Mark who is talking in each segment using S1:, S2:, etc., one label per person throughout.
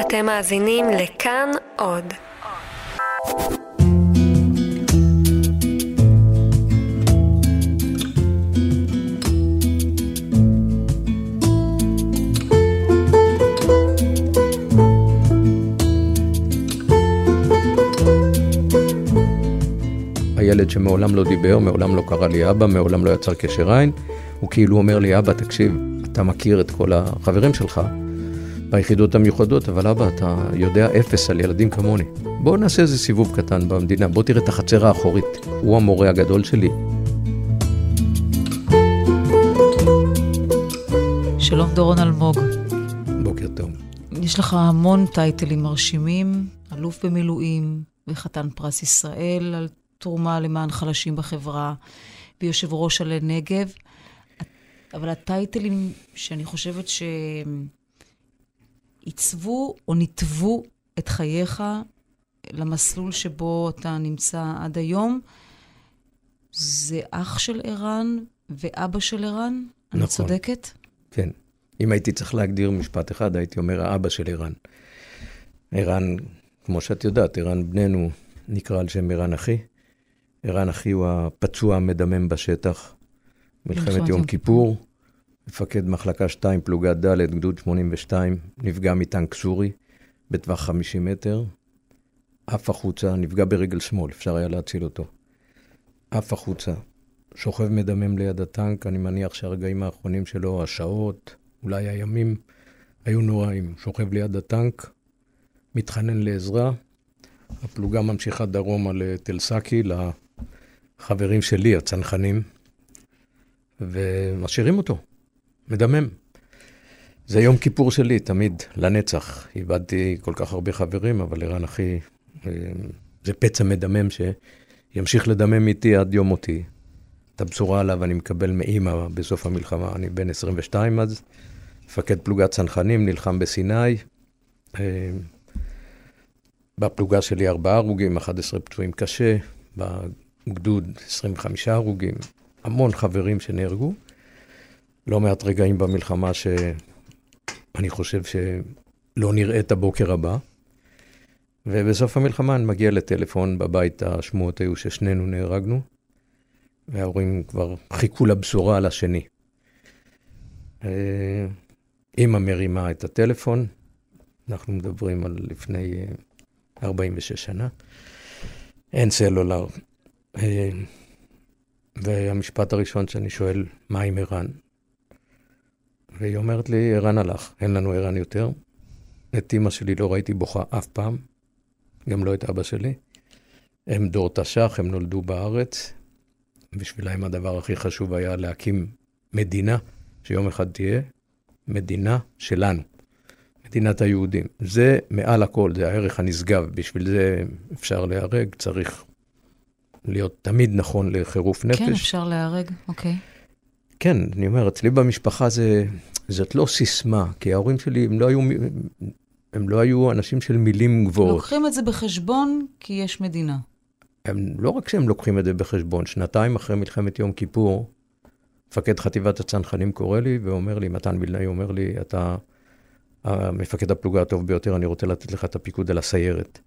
S1: אתם מאזינים לכאן עוד.
S2: הילד שמעולם לא דיבר, מעולם לא קרא לי אבא, מעולם לא יצר קשר עין, הוא כאילו אומר לי, אבא, תקשיב, אתה מכיר את כל החברים שלך ביחידות המיוחדות, אבל אבא, אתה יודע אפס על ילדים כמוני. בוא נעשה איזה סיבוב קטן במדינה, בוא תראה את החצר האחורית. הוא המורה הגדול שלי.
S3: שלום דורון אלמוג.
S2: בוקר טוב.
S3: יש לך המון טייטלים מרשימים, אלוף במילואים וחתן פרס ישראל על תרומה למען חלשים בחברה, ויושב ראש עלי נגב. אבל הטייטלים שאני חושבת שעיצבו או ניתבו את חייך למסלול שבו אתה נמצא עד היום, זה אח של ערן ואבא של ערן? נכון. אני צודקת?
S2: כן. אם הייתי צריך להגדיר משפט אחד, הייתי אומר האבא של ערן. ערן, כמו שאת יודעת, ערן בננו נקרא על שם ערן אחי. ערן אחי הוא הפצוע המדמם בשטח, מלחמת יום כיפור, מפקד מחלקה 2, פלוגת ד', גדוד 82, נפגע מטנק סורי בטווח 50 מטר, עף החוצה, נפגע ברגל שמאל, אפשר היה להציל אותו. עף החוצה, שוכב מדמם ליד הטנק, אני מניח שהרגעים האחרונים שלו, השעות, אולי הימים, היו נוראים. שוכב ליד הטנק, מתחנן לעזרה, הפלוגה ממשיכה דרומה לתל סאקי, לחברים שלי, הצנחנים, ומשאירים אותו, מדמם. זה יום כיפור שלי, תמיד, לנצח. איבדתי כל כך הרבה חברים, אבל ערן אחי, אה, זה פצע מדמם שימשיך לדמם איתי עד יום מותי. את הבשורה עליו אני מקבל מאימא בסוף המלחמה, אני בן 22 אז, מפקד פלוגת צנחנים, נלחם בסיני. אה, בפלוגה שלי ארבעה הרוגים, 11 פצועים קשה, בגדוד 25 הרוגים, המון חברים שנהרגו. לא מעט רגעים במלחמה שאני חושב שלא נראה את הבוקר הבא. ובסוף המלחמה אני מגיע לטלפון בבית, השמועות היו ששנינו נהרגנו, וההורים כבר חיכו לבשורה על השני. אה, אימא מרימה את הטלפון, אנחנו מדברים על לפני 46 אה, שנה, אין סלולר. אה, והמשפט הראשון שאני שואל, מה עם ערן? והיא אומרת לי, ערן הלך, אין לנו ערן יותר. את אימא שלי לא ראיתי בוכה אף פעם, גם לא את אבא שלי. הם דור תש"ח, הם נולדו בארץ. בשבילם הדבר הכי חשוב היה להקים מדינה, שיום אחד תהיה מדינה שלנו, מדינת היהודים. זה מעל הכל, זה הערך הנשגב. בשביל זה אפשר להיהרג, צריך להיות תמיד נכון לחירוף נפש.
S3: כן, אפשר להיהרג, אוקיי.
S2: כן, אני אומר, אצלי במשפחה זה, זאת לא סיסמה, כי ההורים שלי, הם לא היו, הם לא היו אנשים של מילים גבוהות.
S3: לוקחים את זה בחשבון כי יש מדינה.
S2: הם, לא רק שהם לוקחים את זה בחשבון, שנתיים אחרי מלחמת יום כיפור, מפקד חטיבת הצנחנים קורא לי ואומר לי, מתן וילנאי אומר לי, אתה מפקד הפלוגה הטוב ביותר, אני רוצה לתת לך את הפיקוד על הסיירת.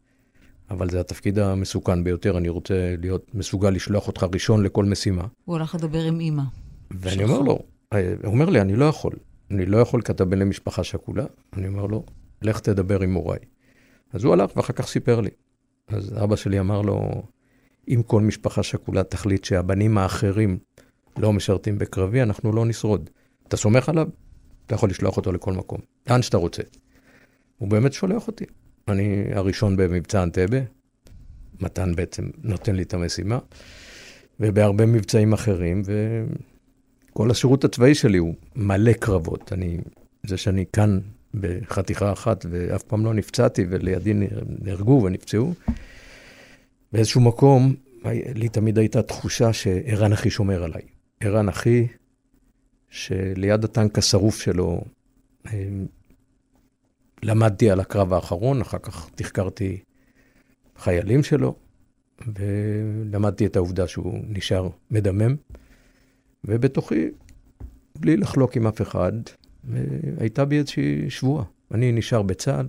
S2: אבל זה התפקיד המסוכן ביותר, אני רוצה להיות מסוגל לשלוח אותך ראשון לכל משימה.
S3: הוא הלך לדבר עם אימא.
S2: ואני אומר לו, אה, הוא אומר לי, אני לא יכול. אני לא יכול כי אתה בן למשפחה שכולה. אני אומר לו, לך תדבר עם הוריי. אז הוא הלך ואחר כך סיפר לי. אז אבא שלי אמר לו, אם כל משפחה שכולה תחליט שהבנים האחרים לא משרתים בקרבי, אנחנו לא נשרוד. אתה סומך עליו? אתה יכול לשלוח אותו לכל מקום, לאן שאתה רוצה. הוא באמת שולח אותי. אני הראשון במבצע אנטבה, מתן בעצם נותן לי את המשימה, ובהרבה מבצעים אחרים, וכל השירות הצבאי שלי הוא מלא קרבות. אני, זה שאני כאן בחתיכה אחת ואף פעם לא נפצעתי, ולידי נהרגו ונפצעו, באיזשהו מקום, לי תמיד הייתה תחושה שערן אחי שומר עליי. ערן אחי, שליד הטנק השרוף שלו, למדתי על הקרב האחרון, אחר כך תחקרתי חיילים שלו, ולמדתי את העובדה שהוא נשאר מדמם, ובתוכי, בלי לחלוק עם אף אחד, הייתה בי איזושהי שבועה. אני נשאר בצה"ל,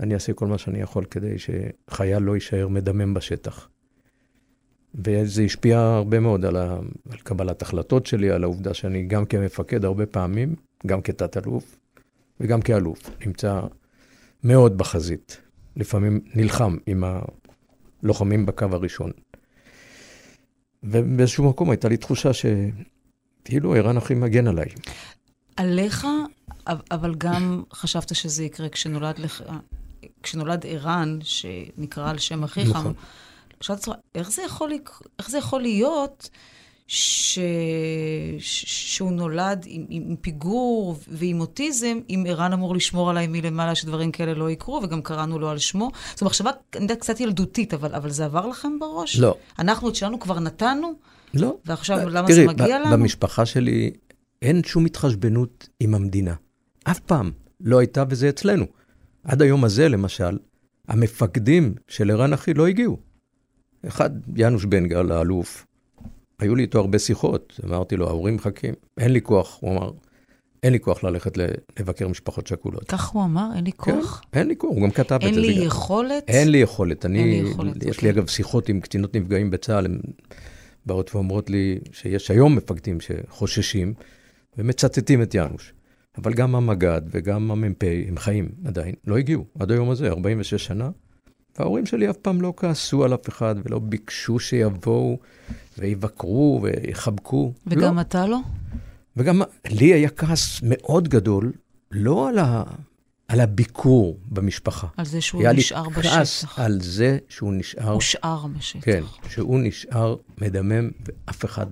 S2: אני אעשה כל מה שאני יכול כדי שחייל לא יישאר מדמם בשטח. וזה השפיע הרבה מאוד על, ה... על קבלת החלטות שלי, על העובדה שאני גם כמפקד הרבה פעמים, גם כתת-אלוף וגם כאלוף, נמצא מאוד בחזית. לפעמים נלחם עם הלוחמים בקו הראשון. ובאיזשהו מקום הייתה לי תחושה שכאילו ערן הכי מגן עליי.
S3: עליך, אבל גם חשבת שזה יקרה כשנולד לך, כשנולד ערן, שנקרא על שם אחיך. נכון. שאלתי אותך, איך איך זה יכול להיות ש... שהוא נולד עם, עם פיגור ועם אוטיזם, אם ערן אמור לשמור עליי מלמעלה שדברים כאלה לא יקרו, וגם קראנו לו על שמו. זו מחשבה, אני יודעת, קצת ילדותית, אבל, אבל זה עבר לכם בראש?
S2: לא.
S3: אנחנו את שלנו כבר נתנו?
S2: לא.
S3: ועכשיו לא. למה תראי, זה מגיע לנו?
S2: במשפחה שלי אין שום התחשבנות עם המדינה. אף פעם לא הייתה, וזה אצלנו. עד היום הזה, למשל, המפקדים של ערן אחי לא הגיעו. אחד, יאנוש בן גל, האלוף, היו לי איתו הרבה שיחות. אמרתי לו, ההורים מחכים, אין לי כוח. הוא אמר, אין לי כוח ללכת לבקר משפחות שכולות.
S3: כך הוא אמר? אין לי כן, כוח?
S2: כן, אין לי כוח, הוא גם כתב את זה.
S3: אין לי יכולת?
S2: אין לי יכולת. אני, אין לי יכולת, יש אוקיי. לי אגב שיחות עם קצינות נפגעים בצה"ל, הן באות ואומרות לי שיש היום מפקדים שחוששים ומצטטים את יאנוש. אבל גם המג"ד וגם המ"פ, הם חיים עדיין, לא הגיעו עד היום הזה, 46 שנה. וההורים שלי אף פעם לא כעסו על אף אחד ולא ביקשו שיבואו ויבקרו ויחבקו.
S3: וגם
S2: לא.
S3: אתה לא?
S2: וגם לי היה כעס מאוד גדול, לא על, ה... על הביקור במשפחה.
S3: על זה שהוא נשאר בשטח. היה לי כעס
S2: על זה שהוא נשאר...
S3: הושאר בשטח.
S2: כן, שהוא נשאר מדמם ואף אחד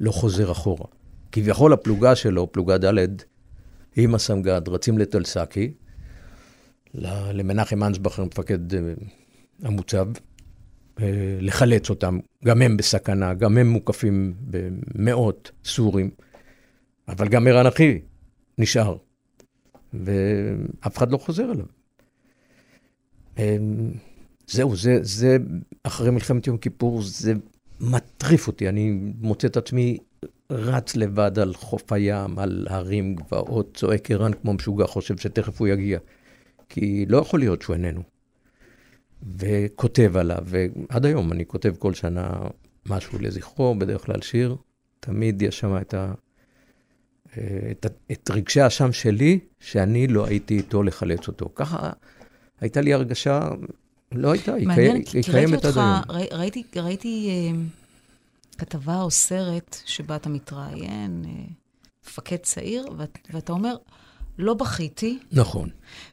S2: לא חוזר אחורה. כביכול הפלוגה שלו, פלוגה ד', עם הסמג"ד, רצים לטלסקי, למנחם אנסבכר, מפקד אה, המוצב, אה, לחלץ אותם. גם הם בסכנה, גם הם מוקפים במאות סורים, אבל גם ערן אחי נשאר, ואף אחד לא חוזר אליו. אה, זהו, זה, זה, אחרי מלחמת יום כיפור, זה מטריף אותי. אני מוצא את עצמי רץ לבד על חוף הים, על הרים, גבעות, צועק ערן כמו משוגע, חושב שתכף הוא יגיע. כי לא יכול להיות שהוא איננו. וכותב עליו, ועד היום אני כותב כל שנה משהו לזכרו, בדרך כלל שיר. תמיד יש שם את, ה, את, את רגשי האשם שלי, שאני לא הייתי איתו לחלץ אותו. ככה הייתה לי הרגשה, לא הייתה, היא,
S3: מעניין,
S2: קי, היא קיימת עד היום.
S3: ראי, ראיתי, ראיתי אה, כתבה או סרט שבה אתה מתראיין, אה, מפקד צעיר, ואת, ואתה אומר, לא בכיתי.
S2: נכון.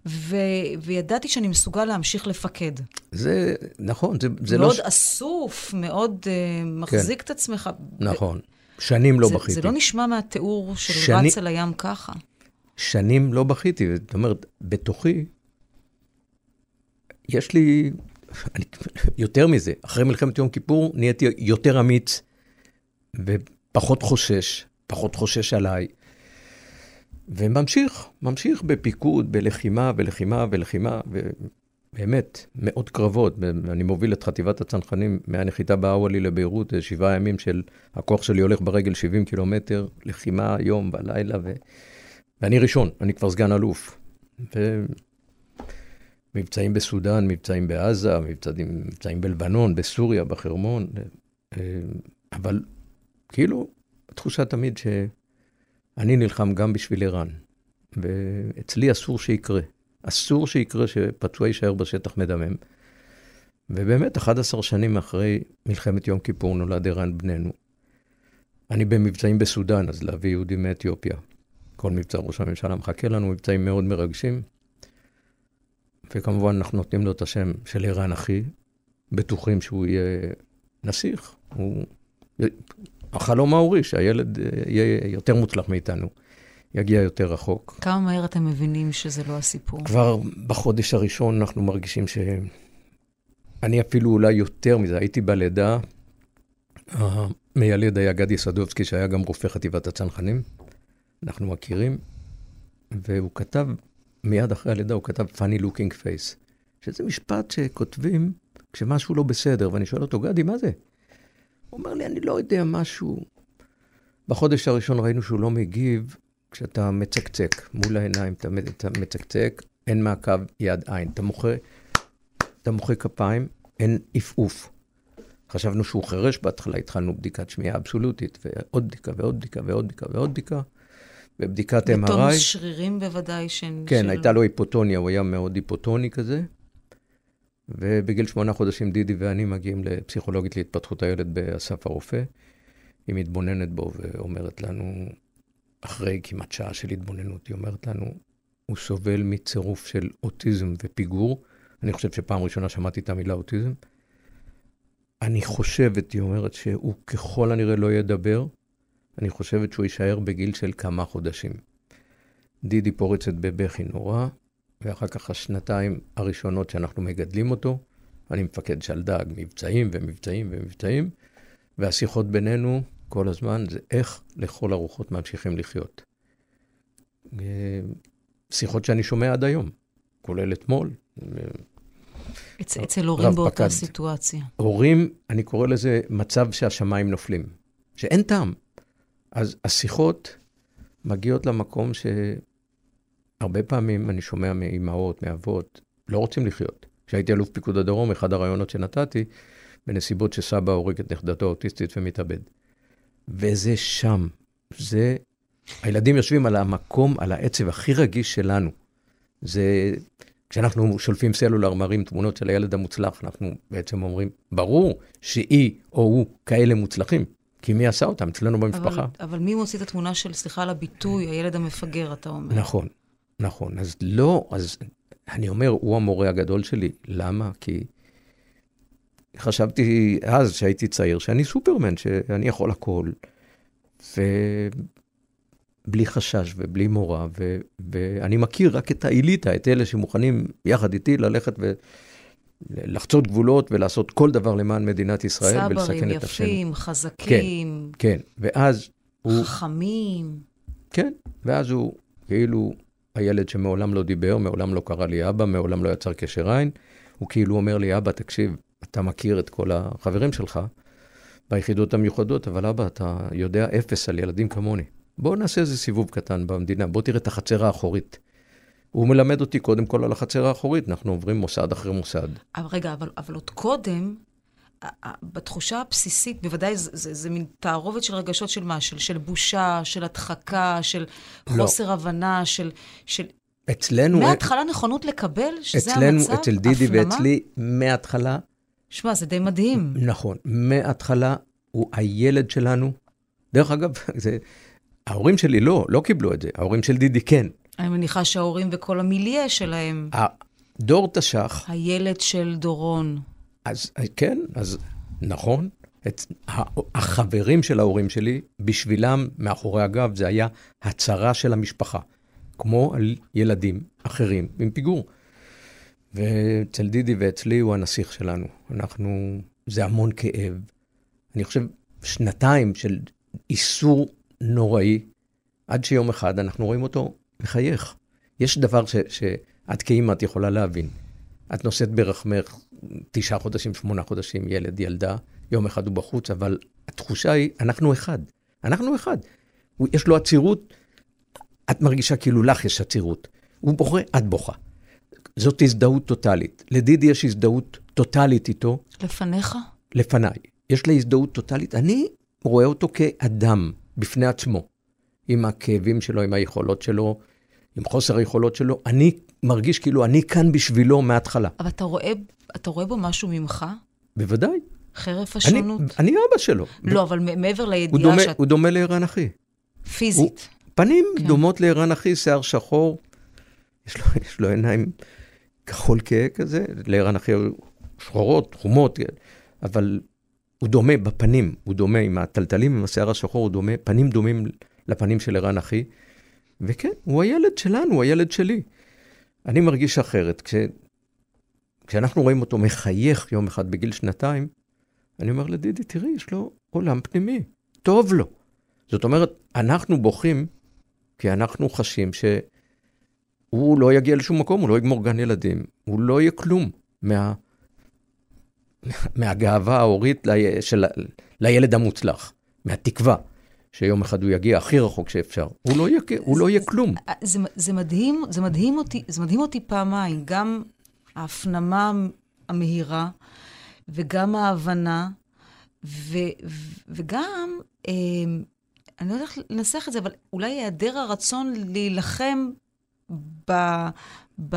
S3: ו- וידעתי שאני מסוגל להמשיך לפקד.
S2: זה, נכון, זה, זה
S3: מאוד
S2: לא...
S3: מאוד אסוף, מאוד uh, מחזיק כן. את עצמך.
S2: נכון. שנים לא
S3: זה,
S2: בכיתי.
S3: זה לא נשמע מהתיאור של שני... רץ אל הים ככה.
S2: שנים לא בכיתי, זאת אומרת, בתוכי, יש לי, אני, יותר מזה, אחרי מלחמת יום כיפור נהייתי יותר אמיץ ופחות חושש, פחות חושש עליי. וממשיך, ממשיך בפיקוד, בלחימה ולחימה ולחימה, ובאמת, מאות קרבות. אני מוביל את חטיבת הצנחנים מהנחיתה באוואלי לביירות, שבעה ימים של, הכוח שלי הולך ברגל 70 קילומטר, לחימה יום ולילה, ו... ואני ראשון, אני כבר סגן אלוף. ומבצעים בסודאן, מבצעים בעזה, מבצעים, מבצעים בלבנון, בסוריה, בחרמון, אבל כאילו, התחושה תמיד ש... אני נלחם גם בשביל ערן, ואצלי אסור שיקרה. אסור שיקרה שפצוע יישאר בשטח מדמם. ובאמת, 11 שנים אחרי מלחמת יום כיפור נולד ערן בננו. אני במבצעים בסודאן, אז להביא יהודים מאתיופיה. כל מבצע ראש הממשלה מחכה לנו, מבצעים מאוד מרגשים. וכמובן, אנחנו נותנים לו את השם של ערן אחי, בטוחים שהוא יהיה נסיך. הוא החלום ההורי, שהילד אה, יהיה יותר מוצלח מאיתנו, יגיע יותר רחוק.
S3: כמה מהר אתם מבינים שזה לא הסיפור?
S2: כבר בחודש הראשון אנחנו מרגישים ש... אני אפילו אולי יותר מזה, הייתי בלידה, המיילד היה גדי סדובסקי, שהיה גם רופא חטיבת הצנחנים, אנחנו מכירים, והוא כתב, מיד אחרי הלידה הוא כתב funny looking face, שזה משפט שכותבים כשמשהו לא בסדר, ואני שואל אותו, גדי, מה זה? הוא אומר לי, אני לא יודע משהו. בחודש הראשון ראינו שהוא לא מגיב, כשאתה מצקצק מול העיניים, אתה, אתה מצקצק, אין מעקב יד עין. אתה מוחא, אתה מוחא כפיים, אין עפעוף. חשבנו שהוא חירש בהתחלה, התחלנו בדיקת שמיעה אבסולוטית, ועוד בדיקה ועוד בדיקה ועוד בדיקה ועוד בדיקה. ובדיקת MRI...
S3: בטונוס שרירים בוודאי. ש...
S2: כן,
S3: של...
S2: הייתה לו היפוטוניה, הוא היה מאוד היפוטוני כזה. ובגיל שמונה חודשים דידי ואני מגיעים לפסיכולוגית להתפתחות הילד באסף הרופא. היא מתבוננת בו ואומרת לנו, אחרי כמעט שעה של התבוננות, היא אומרת לנו, הוא סובל מצירוף של אוטיזם ופיגור. אני חושב שפעם ראשונה שמעתי את המילה אוטיזם. אני חושבת, היא אומרת, שהוא ככל הנראה לא ידבר. אני חושבת שהוא יישאר בגיל של כמה חודשים. דידי פורצת בבכי נורא, ואחר כך השנתיים הראשונות שאנחנו מגדלים אותו, אני מפקד שלדג, מבצעים ומבצעים ומבצעים, והשיחות בינינו כל הזמן זה איך לכל הרוחות ממשיכים לחיות. אה, שיחות שאני שומע עד היום, כולל אתמול.
S3: אצ, אצל הורים באותה פקד. סיטואציה.
S2: הורים, אני קורא לזה מצב שהשמיים נופלים, שאין טעם. אז השיחות מגיעות למקום שהרבה פעמים אני שומע מאימהות, מאבות, לא רוצים לחיות. כשהייתי אלוף פיקוד הדרום, אחד הרעיונות שנתתי, בנסיבות שסבא הורג את נכדתו האוטיסטית ומתאבד. וזה שם. זה... הילדים יושבים על המקום, על העצב הכי רגיש שלנו. זה... כשאנחנו שולפים סלולר, מראים תמונות של הילד המוצלח, אנחנו בעצם אומרים, ברור שהיא או הוא כאלה מוצלחים, כי מי עשה אותם? אצלנו במשפחה.
S3: אבל, אבל מי מוציא את התמונה של, סליחה על הביטוי, הילד המפגר, אתה אומר.
S2: נכון, נכון. אז לא, אז אני אומר, הוא המורה הגדול שלי. למה? כי חשבתי אז, כשהייתי צעיר, שאני סופרמן, שאני יכול הכל. ובלי חשש ובלי מורא, ו... ואני מכיר רק את האליטה, את אלה שמוכנים יחד איתי ללכת ולחצות גבולות ולעשות כל דבר למען מדינת ישראל ולסכן את השם.
S3: סברים, יפים, חזקים.
S2: כן, כן. ואז הוא...
S3: חכמים.
S2: כן, ואז הוא כאילו הילד שמעולם לא דיבר, מעולם לא קרא לי אבא, מעולם לא יצר קשר עין. הוא כאילו אומר לי, אבא, תקשיב, אתה מכיר את כל החברים שלך ביחידות המיוחדות, אבל אבא, אתה יודע אפס על ילדים כמוני. בוא נעשה איזה סיבוב קטן במדינה, בוא תראה את החצר האחורית. הוא מלמד אותי קודם כל על החצר האחורית, אנחנו עוברים מוסד אחרי מוסד.
S3: אבל רגע, אבל, אבל עוד קודם, בתחושה הבסיסית, בוודאי זה, זה, זה מין תערובת של רגשות של מה? של, של בושה, של הדחקה, של לא. חוסר הבנה, של, של
S2: אצלנו...
S3: מההתחלה נכונות לקבל שזה
S2: אצלנו,
S3: המצב?
S2: אצל דידי הפנמה? ואצלי, מההתחלה...
S3: שמע, זה די מדהים.
S2: נכון. מההתחלה הוא הילד שלנו. דרך אגב, זה... ההורים שלי לא, לא קיבלו את זה. ההורים של דידי כן.
S3: אני מניחה שההורים וכל המיליה שלהם...
S2: דור תש"ח...
S3: הילד של דורון.
S2: אז כן, אז נכון. את החברים של ההורים שלי, בשבילם, מאחורי הגב, זה היה הצהרה של המשפחה. כמו על ילדים אחרים עם פיגור. ואצל דידי ואצלי הוא הנסיך שלנו. אנחנו, זה המון כאב. אני חושב, שנתיים של איסור נוראי, עד שיום אחד אנחנו רואים אותו מחייך. יש דבר ש, שאת כאימא את יכולה להבין. את נושאת ברחמך תשעה חודשים, שמונה חודשים, ילד, ילדה, יום אחד הוא בחוץ, אבל התחושה היא, אנחנו אחד. אנחנו אחד. יש לו עצירות את מרגישה כאילו לך יש עצירות. הוא בוכה, את בוכה. זאת הזדהות טוטאלית. לדידי יש הזדהות טוטאלית איתו.
S3: לפניך?
S2: לפניי. יש לה הזדהות טוטאלית. אני רואה אותו כאדם בפני עצמו, עם הכאבים שלו, עם היכולות שלו, עם חוסר היכולות שלו. אני מרגיש כאילו אני כאן בשבילו מההתחלה.
S3: אבל אתה רואה, אתה רואה בו משהו ממך?
S2: בוודאי.
S3: חרף השונות?
S2: אני, אני אבא שלו.
S3: לא, אבל מעבר לידיעה
S2: הוא דומה, שאת... הוא דומה לערן אחי.
S3: פיזית.
S2: הוא, פנים כן. דומות לערן אחי, שיער שחור, יש לו, יש לו עיניים כחול כהה כזה, לערן אחי שחורות, חומות, אבל הוא דומה בפנים, הוא דומה עם הטלטלים, עם השיער השחור, הוא דומה, פנים דומים לפנים של ערן אחי. וכן, הוא הילד שלנו, הוא הילד שלי. אני מרגיש אחרת. כש... כשאנחנו רואים אותו מחייך יום אחד בגיל שנתיים, אני אומר לדידי, תראי, יש לו עולם פנימי, טוב לו. זאת אומרת, אנחנו בוכים כי אנחנו חשים שהוא לא יגיע לשום מקום, הוא לא יגמור גן ילדים, הוא לא יהיה כלום מה, מהגאווה ההורית לי, של, לילד המוצלח, מהתקווה. שיום אחד הוא יגיע הכי רחוק שאפשר. הוא לא יהיה, הוא לא יהיה כלום.
S3: זה, זה, מדהים, זה, מדהים אותי, זה מדהים אותי פעמיים, גם ההפנמה המהירה וגם ההבנה, ו, וגם, אה, אני לא יודעת לנסח את זה, אבל אולי היעדר הרצון להילחם ב, ב,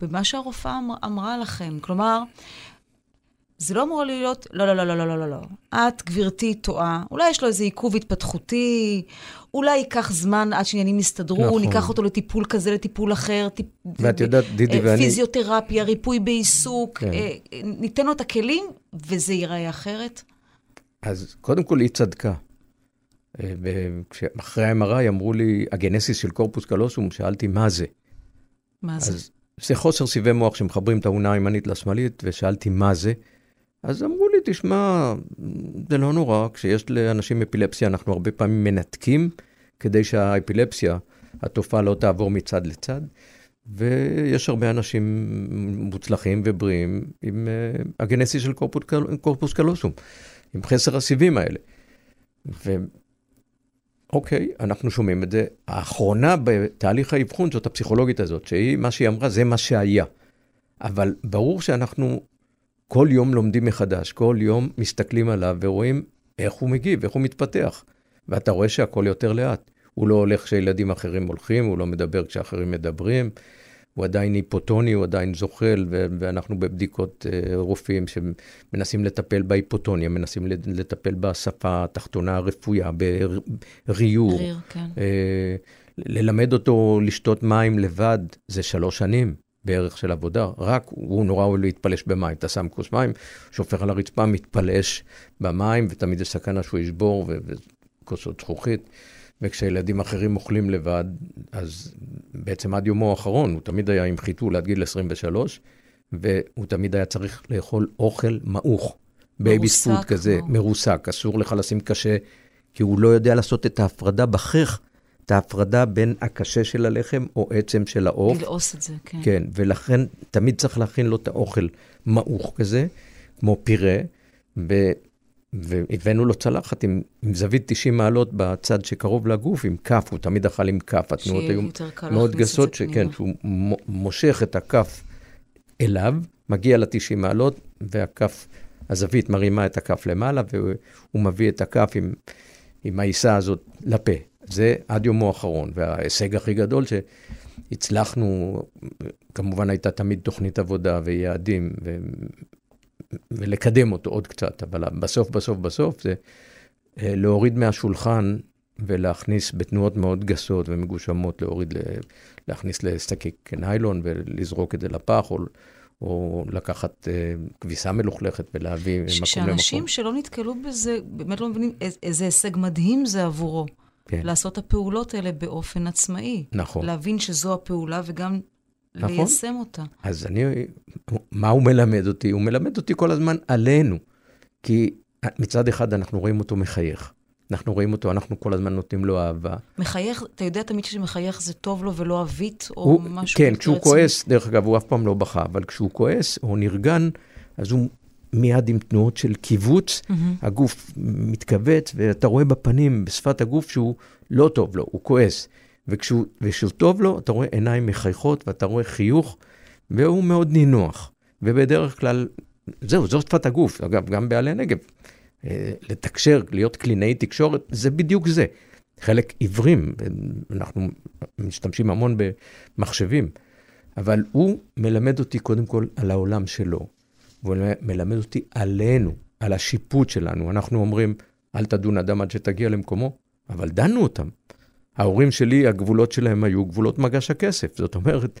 S3: במה שהרופאה אמר, אמרה לכם. כלומר, זה לא אמור להיות, לא, לא, לא, לא, לא, לא, לא. את, גברתי, טועה. אולי יש לו איזה עיכוב התפתחותי, אולי ייקח זמן עד שעניינים יסתדרו, נכון. ניקח אותו לטיפול כזה, לטיפול אחר. טיפ...
S2: ואת יודעת, דידי ואני...
S3: פיזיותרפיה, ריפוי בעיסוק, כן. אה, ניתן לו את הכלים, וזה ייראה אחרת.
S2: אז קודם כל, היא צדקה. אה, אחרי ה-MRI אמרו לי, הגנסיס של קורפוס קלוסום, שאלתי, מה זה?
S3: מה זה?
S2: אז זה חוסר סיבי מוח שמחברים את האונה הימנית לשמאלית, ושאלתי, מה זה? אז אמרו לי, תשמע, זה לא נורא, כשיש לאנשים אפילפסיה, אנחנו הרבה פעמים מנתקים, כדי שהאפילפסיה, התופעה לא תעבור מצד לצד. ויש הרבה אנשים מוצלחים ובריאים עם uh, הגנסיס של קורפוס, קורפוס קלוסום, עם חסר הסיבים האלה. ואוקיי, אנחנו שומעים את זה. האחרונה בתהליך האבחון זאת הפסיכולוגית הזאת, שהיא, מה שהיא אמרה, זה מה שהיה. אבל ברור שאנחנו כל יום לומדים מחדש, כל יום מסתכלים עליו ורואים איך הוא מגיב, איך הוא מתפתח. ואתה רואה שהכל יותר לאט. הוא לא הולך כשילדים אחרים הולכים, הוא לא מדבר כשאחרים מדברים, הוא עדיין היפוטוני, הוא עדיין זוחל, ו- ואנחנו בבדיקות uh, רופאים שמנסים לטפל בהיפוטוניה, מנסים לטפל בשפה התחתונה הרפויה, בריור. ריר, כן. Uh, ללמד אותו לשתות מים לבד זה שלוש שנים. בערך של עבודה, רק הוא נורא אוהב להתפלש במים. אתה שם כוס מים, שופך על הרצפה, מתפלש במים, ותמיד יש סכנה שהוא ישבור, וכוסות זכוכית. וכשילדים אחרים אוכלים לבד, אז בעצם עד יומו האחרון, הוא תמיד היה עם חיתול עד גיל 23, והוא תמיד היה צריך לאכול אוכל מעוך. baby food כזה, מרוסק, אסור לך לשים קשה, כי הוא לא יודע לעשות את ההפרדה בחך את ההפרדה בין הקשה של הלחם או עצם של העוף.
S3: ללעוס את זה, כן.
S2: כן, ולכן תמיד צריך להכין לו את האוכל מעוך כזה, כמו פירה, ו... והבאנו לו צלחת עם, עם זווית 90 מעלות בצד שקרוב לגוף, עם כף, הוא תמיד אכל עם כף, התנועות היו מאוד גסות, שכן, שהוא מושך את הכף אליו, מגיע ל-90 מעלות, והכף, הזווית מרימה את הכף למעלה, והוא מביא את הכף עם, עם העיסה הזאת לפה. זה עד יומו האחרון, וההישג הכי גדול שהצלחנו, כמובן הייתה תמיד תוכנית עבודה ויעדים, ו... ולקדם אותו עוד קצת, אבל בסוף, בסוף, בסוף זה אה, להוריד מהשולחן ולהכניס בתנועות מאוד גסות ומגושמות, להוריד, להכניס לשקי ניילון ולזרוק את זה לפח, או, או לקחת uh, כביסה מלוכלכת ולהביא מקום למקום.
S3: שאנשים שלא נתקלו בזה, באמת לא מבינים איזה הישג מדהים זה עבורו. כן. לעשות את הפעולות האלה באופן עצמאי.
S2: נכון.
S3: להבין שזו הפעולה וגם נכון. ליישם אותה.
S2: אז אני, מה הוא מלמד אותי? הוא מלמד אותי כל הזמן עלינו. כי מצד אחד אנחנו רואים אותו מחייך. אנחנו רואים אותו, אנחנו כל הזמן נותנים לו אהבה.
S3: מחייך, אתה יודע תמיד שמחייך זה טוב לו ולא עווית, או הוא, משהו
S2: כן, כשהוא כועס, דרך אגב, הוא אף פעם לא בכה, אבל כשהוא כועס או נרגן, אז הוא מיד עם תנועות של קיבוץ, mm-hmm. הגוף מתכווץ, ואתה רואה בפנים, בשפת הגוף, שהוא לא טוב לו, הוא כועס. וכשהוא, וכשהוא טוב לו, אתה רואה עיניים מחייכות, ואתה רואה חיוך, והוא מאוד נינוח. ובדרך כלל, זהו, זו שפת הגוף. אגב, גם בעלי הנגב. אה, לתקשר, להיות קלינאי תקשורת, זה בדיוק זה. חלק עיוורים, אנחנו משתמשים המון במחשבים, אבל הוא מלמד אותי קודם כל על העולם שלו. והוא מלמד אותי עלינו, על השיפוט שלנו. אנחנו אומרים, אל תדון אדם עד שתגיע למקומו, אבל דנו אותם. ההורים שלי, הגבולות שלהם היו גבולות מגש הכסף. זאת אומרת,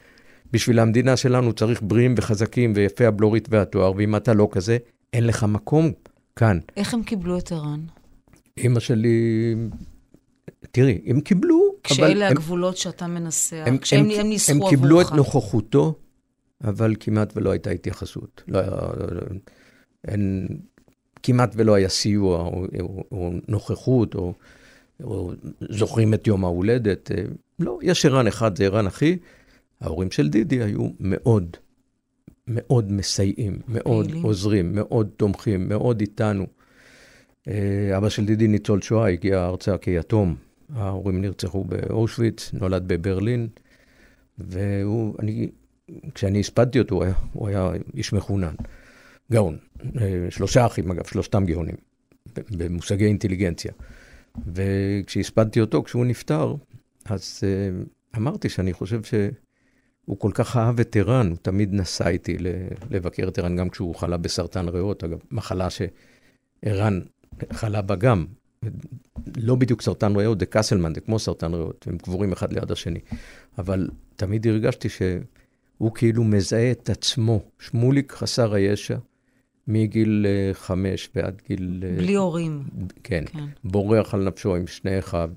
S2: בשביל המדינה שלנו צריך בריאים וחזקים ויפי הבלורית והתואר, ואם אתה לא כזה, אין לך מקום כאן.
S3: איך הם קיבלו את ערן?
S2: אימא שלי, תראי, הם קיבלו,
S3: כשאלה הם, הגבולות שאתה מנסה, הם, כשהם הם, הם ניסחו
S2: עבורך. הם קיבלו את נוכחותו, אבל כמעט ולא הייתה התייחסות. לא היה, אין, כמעט ולא היה סיוע או, או, או נוכחות, או, או זוכרים את יום ההולדת. אה, לא, יש ערן אחד, זה ערן אחי. ההורים של דידי היו מאוד, מאוד מסייעים, מאוד פעילים. עוזרים, מאוד תומכים, מאוד איתנו. אה, אבא של דידי ניצול שואה, הגיע ארצה כיתום. ההורים נרצחו באושוויץ, נולד בברלין, והוא, אני, כשאני הספדתי אותו, הוא היה, הוא היה איש מחונן, גאון. אה, שלושה אחים, אגב, שלושתם גאונים, במושגי אינטליגנציה. וכשהספדתי אותו, כשהוא נפטר, אז אמרתי שאני חושב שהוא כל כך אהב את ערן, הוא תמיד נסע איתי לבקר את ערן, גם כשהוא חלה בסרטן ריאות, אגב, מחלה שערן חלה בה גם. לא בדיוק סרטן ריאות, זה קסלמן, זה כמו סרטן ריאות, הם קבורים אחד ליד השני. אבל תמיד הרגשתי שהוא כאילו מזהה את עצמו, שמוליק חסר הישע, מגיל אה, חמש ועד גיל...
S3: אה, בלי הורים.
S2: כן, כן, בורח על נפשו עם שני אחיו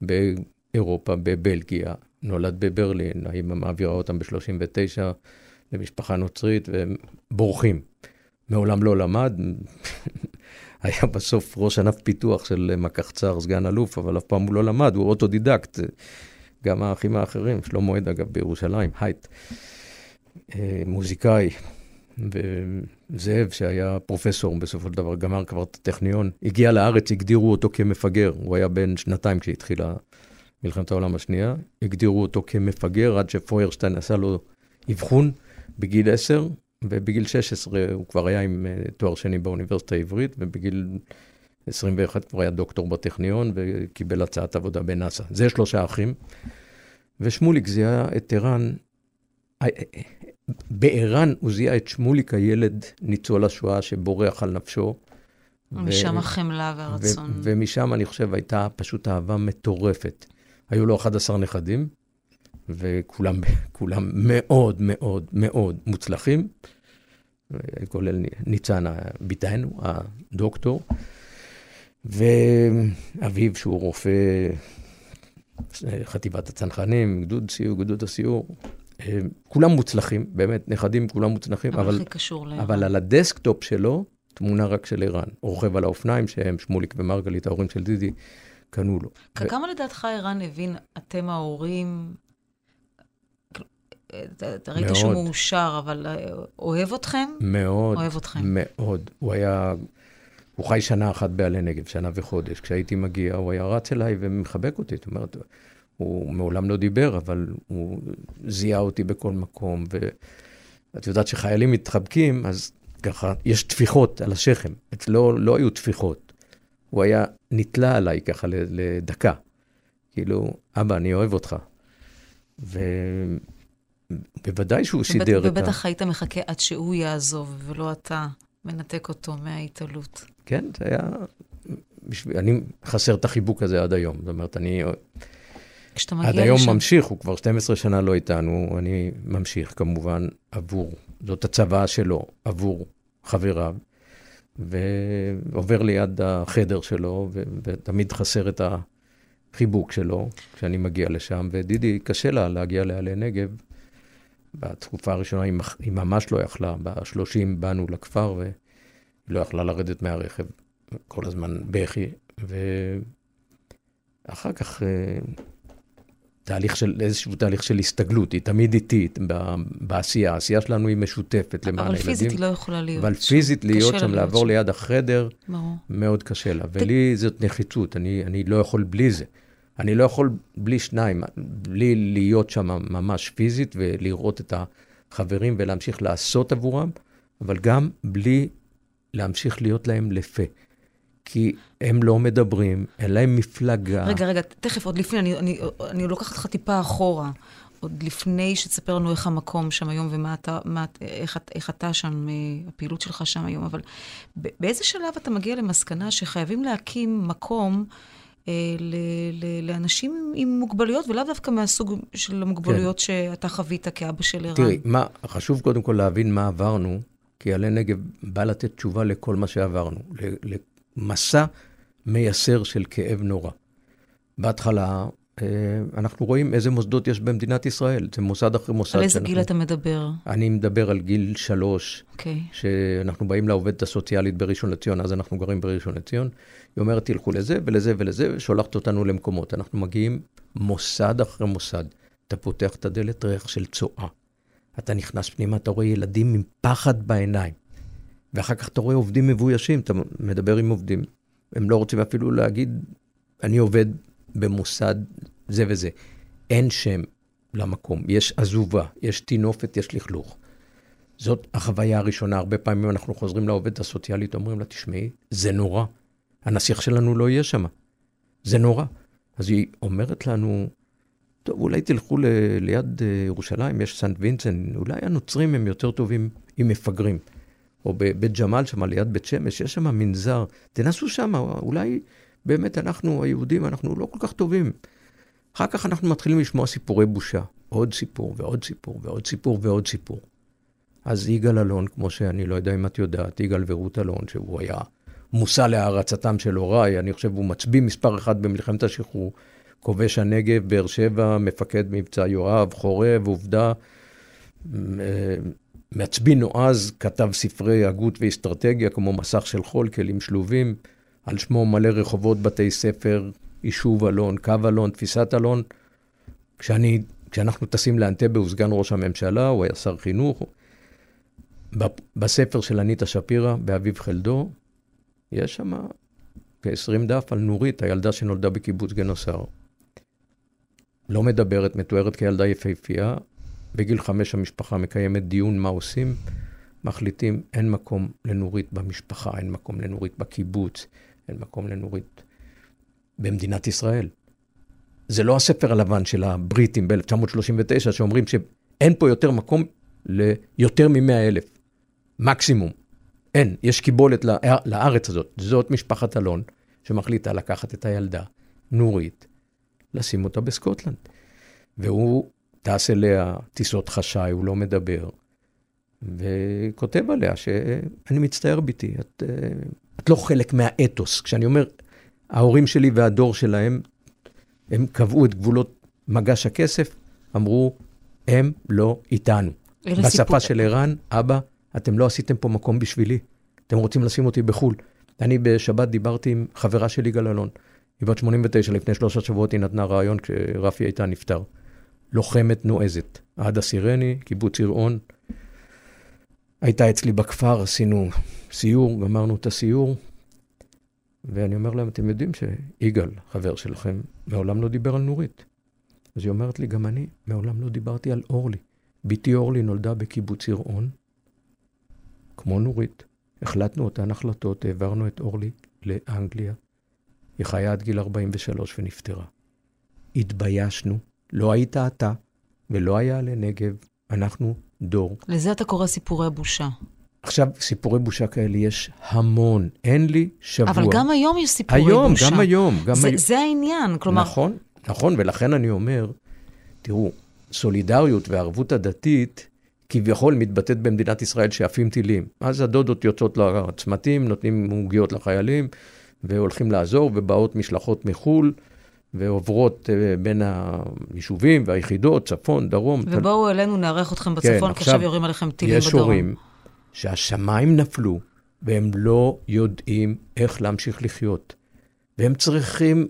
S2: באירופה, בבלגיה, נולד בברלין, האמא מעבירה אותם ב-39 למשפחה נוצרית, והם בורחים. מעולם לא למד, היה בסוף ראש ענף פיתוח של מקחצר, סגן אלוף, אבל אף פעם הוא לא למד, הוא אוטודידקט. גם האחים האחרים, שלמה עד אגב בירושלים, הייט, אה, מוזיקאי, וזאב, שהיה פרופסור בסופו של דבר, גמר כבר את הטכניון, הגיע לארץ, הגדירו אותו כמפגר, הוא היה בן שנתיים כשהתחילה מלחמת העולם השנייה, הגדירו אותו כמפגר עד שפוירשטיין עשה לו אבחון בגיל 10, ובגיל 16 הוא כבר היה עם אה, תואר שני באוניברסיטה העברית, ובגיל 21 כבר היה דוקטור בטכניון וקיבל הצעת עבודה בנאסא. זה שלושה אחים. ושמוליק זיהה את ערן, אה, אה, בערן הוא זיהה את שמוליק הילד ניצול השואה שבורח על נפשו.
S3: ומשם ו- החמלה והרצון.
S2: ו- ומשם, אני חושב, הייתה פשוט אהבה מטורפת. היו לו 11 נכדים, וכולם כולם מאוד מאוד מאוד מוצלחים, כולל ניצן ביתנו, הדוקטור, ואביו שהוא רופא חטיבת הצנחנים, גדוד סיור, גדוד הסיור, כולם מוצלחים, באמת, נכדים כולם מוצלחים,
S3: אבל, אבל, קשור
S2: אבל על הדסקטופ שלו, תמונה רק של ערן. רוכב על האופניים, שהם שמוליק ומרגלית, ההורים של דידי, קנו לו.
S3: כמה ו... לדעתך ערן הבין, אתם ההורים, אתה ראית שהוא מאושר, אבל אה, אוהב אתכם?
S2: מאוד.
S3: אוהב אתכם.
S2: מאוד. הוא היה, הוא חי שנה אחת בעלי נגב, שנה וחודש. כשהייתי מגיע, הוא היה רץ אליי ומחבק אותי. זאת אומרת, הוא מעולם לא דיבר, אבל הוא זיהה אותי בכל מקום. ואת יודעת שחיילים מתחבקים, אז ככה, יש טפיחות על השכם. אצלו לא היו טפיחות. הוא היה נתלה עליי ככה לדקה. כאילו, אבא, אני אוהב אותך. ובוודאי שהוא שידר את ה...
S3: ובטח היית מחכה עד שהוא יעזוב, ולא אתה מנתק אותו מההתעלות.
S2: כן, זה היה... אני חסר את החיבוק הזה עד היום. זאת אומרת, אני...
S3: כשאתה מגיע
S2: לשם... עד היום ממשיך, הוא כבר 12 שנה לא איתנו, אני ממשיך כמובן עבור, זאת הצוואה שלו, עבור חבריו. ועובר ליד החדר שלו, ו- ותמיד חסר את החיבוק שלו כשאני מגיע לשם, ודידי, קשה לה להגיע לעלי נגב. בתקופה הראשונה היא, היא ממש לא יכלה, בשלושים באנו לכפר והיא לא יכלה לרדת מהרכב, כל הזמן בכי, ואחר כך אה, תהליך של, איזשהו תהליך של הסתגלות, היא תמיד איטית בעשייה, העשייה שלנו היא משותפת למען
S3: הילדים.
S2: אבל
S3: פיזית היא לא יכולה להיות
S2: אבל. פיזית להיות שם, לעבור שם. ליד החדר, ברור. מאוד קשה לה. ולי ת... זאת נחיצות, אני, אני לא יכול בלי זה. אני לא יכול בלי שניים, בלי להיות שם ממש פיזית ולראות את החברים ולהמשיך לעשות עבורם, אבל גם בלי להמשיך להיות להם לפה. כי הם לא מדברים, אין להם מפלגה.
S3: רגע, רגע, תכף, עוד לפני, אני, אני, אני לוקחת אותך טיפה אחורה. עוד לפני שתספר לנו איך המקום שם היום ומה אתה, מה, איך, איך אתה שם, אה, הפעילות שלך שם היום, אבל באיזה שלב אתה מגיע למסקנה שחייבים להקים מקום אה, ל, ל, לאנשים עם מוגבלויות, ולאו דווקא מהסוג של המוגבלויות כן. שאתה חווית כאבא של ערן?
S2: תראי, מה, חשוב קודם כל להבין מה עברנו, כי עלי נגב בא לתת תשובה לכל מה שעברנו, מסע מייסר של כאב נורא. בהתחלה, אה, אנחנו רואים איזה מוסדות יש במדינת ישראל, זה מוסד אחרי מוסד.
S3: על איזה שאנחנו... גיל אתה מדבר?
S2: אני מדבר על גיל שלוש, okay.
S3: אוקיי.
S2: שאנחנו באים לעובדת הסוציאלית בראשון לציון, אז אנחנו גרים בראשון לציון. היא אומרת, תלכו לזה ולזה ולזה, ושולחת אותנו למקומות. אנחנו מגיעים מוסד אחרי מוסד. אתה פותח את הדלת, ריח של צואה. אתה נכנס פנימה, אתה רואה ילדים עם פחד בעיניים. ואחר כך אתה רואה עובדים מבוישים, אתה מדבר עם עובדים הם לא רוצים אפילו להגיד, אני עובד במוסד זה וזה. אין שם למקום, יש עזובה, יש טינופת, יש לכלוך. זאת החוויה הראשונה. הרבה פעמים אנחנו חוזרים לעובדת הסוציאלית, אומרים לה, תשמעי, זה נורא. הנסיך שלנו לא יהיה שם. זה נורא. אז היא אומרת לנו, טוב, אולי תלכו ל- ליד אה, ירושלים, יש סנט וינצן, אולי הנוצרים הם יותר טובים עם מפגרים. או בבית ג'מאל שם, ליד בית שמש, יש שם מנזר, תנסו שם, אולי באמת אנחנו, היהודים, אנחנו לא כל כך טובים. אחר כך אנחנו מתחילים לשמוע סיפורי בושה. עוד סיפור ועוד סיפור ועוד סיפור ועוד סיפור. אז יגאל אלון, כמו שאני לא יודע אם את יודעת, יגאל ורות אלון, שהוא היה מושא להערצתם של הוריי, אני חושב הוא מצביא מספר אחת במלחמת השחרור, כובש הנגב, באר שבע, מפקד מבצע יואב, חורב, עובדה. מצביא נועז כתב ספרי הגות ואסטרטגיה, כמו מסך של חול, כלים שלובים, על שמו מלא רחובות, בתי ספר, יישוב אלון, קו אלון, תפיסת אלון. כשאני, כשאנחנו טסים לאנטבה, הוא סגן ראש הממשלה, הוא היה שר חינוך. בספר של אניטה שפירא, באביב חלדו, יש שם כ-20 דף על נורית, הילדה שנולדה בקיבוץ גנוסר. לא מדברת, מתוארת כילדה יפהפייה. בגיל חמש המשפחה מקיימת דיון מה עושים. מחליטים, אין מקום לנורית במשפחה, אין מקום לנורית בקיבוץ, אין מקום לנורית במדינת ישראל. זה לא הספר הלבן של הבריטים ב-1939, שאומרים שאין פה יותר מקום ליותר מ-100 אלף. מקסימום. אין, יש קיבולת לארץ הזאת. זאת משפחת אלון, שמחליטה לקחת את הילדה, נורית, לשים אותה בסקוטלנד. והוא טס אליה טיסות חשאי, הוא לא מדבר, וכותב עליה שאני מצטער ביתי, את, את לא חלק מהאתוס. כשאני אומר, ההורים שלי והדור שלהם, הם קבעו את גבולות מגש הכסף, אמרו, הם לא איתנו. בשפה סיפור... של ערן, אבא, אתם לא עשיתם פה מקום בשבילי, אתם רוצים לשים אותי בחו"ל. אני בשבת דיברתי עם חברה של יגאל אלון, היא בת 89, לפני שלושה שבועות היא נתנה רעיון כשרפי הייתה נפטר. לוחמת נועזת, עדה סירני, קיבוץ יראון. הייתה אצלי בכפר, עשינו סיור, גמרנו את הסיור, ואני אומר להם, אתם יודעים שיגאל, חבר שלכם, מעולם לא דיבר על נורית. אז היא אומרת לי, גם אני מעולם לא דיברתי על אורלי. בתי אורלי נולדה בקיבוץ יראון, כמו נורית. החלטנו אותן החלטות, העברנו את אורלי לאנגליה. היא חיה עד גיל 43 ונפטרה. התביישנו, לא היית אתה ולא היה לנגב, אנחנו דור.
S3: לזה אתה קורא סיפורי בושה.
S2: עכשיו, סיפורי בושה כאלה יש המון, אין לי שבוע.
S3: אבל גם היום יש סיפורי
S2: היום,
S3: בושה.
S2: היום, גם היום. גם
S3: זה,
S2: היום.
S3: זה העניין, כלומר...
S2: נכון, נכון, ולכן אני אומר, תראו, סולידריות וערבות הדתית כביכול מתבטאת במדינת ישראל שעפים טילים. אז הדודות יוצאות לצמתים, נותנים עוגיות לחיילים, והולכים לעזור, ובאות משלחות מחו"ל, ועוברות אה, בין היישובים והיחידות, צפון, דרום.
S3: ובואו תל... אלינו, נארח אתכם בצפון, כן, כי עכשיו יורים עליכם טילים בדרום.
S2: יש הורים שהשמיים נפלו, והם לא יודעים איך להמשיך לחיות. והם צריכים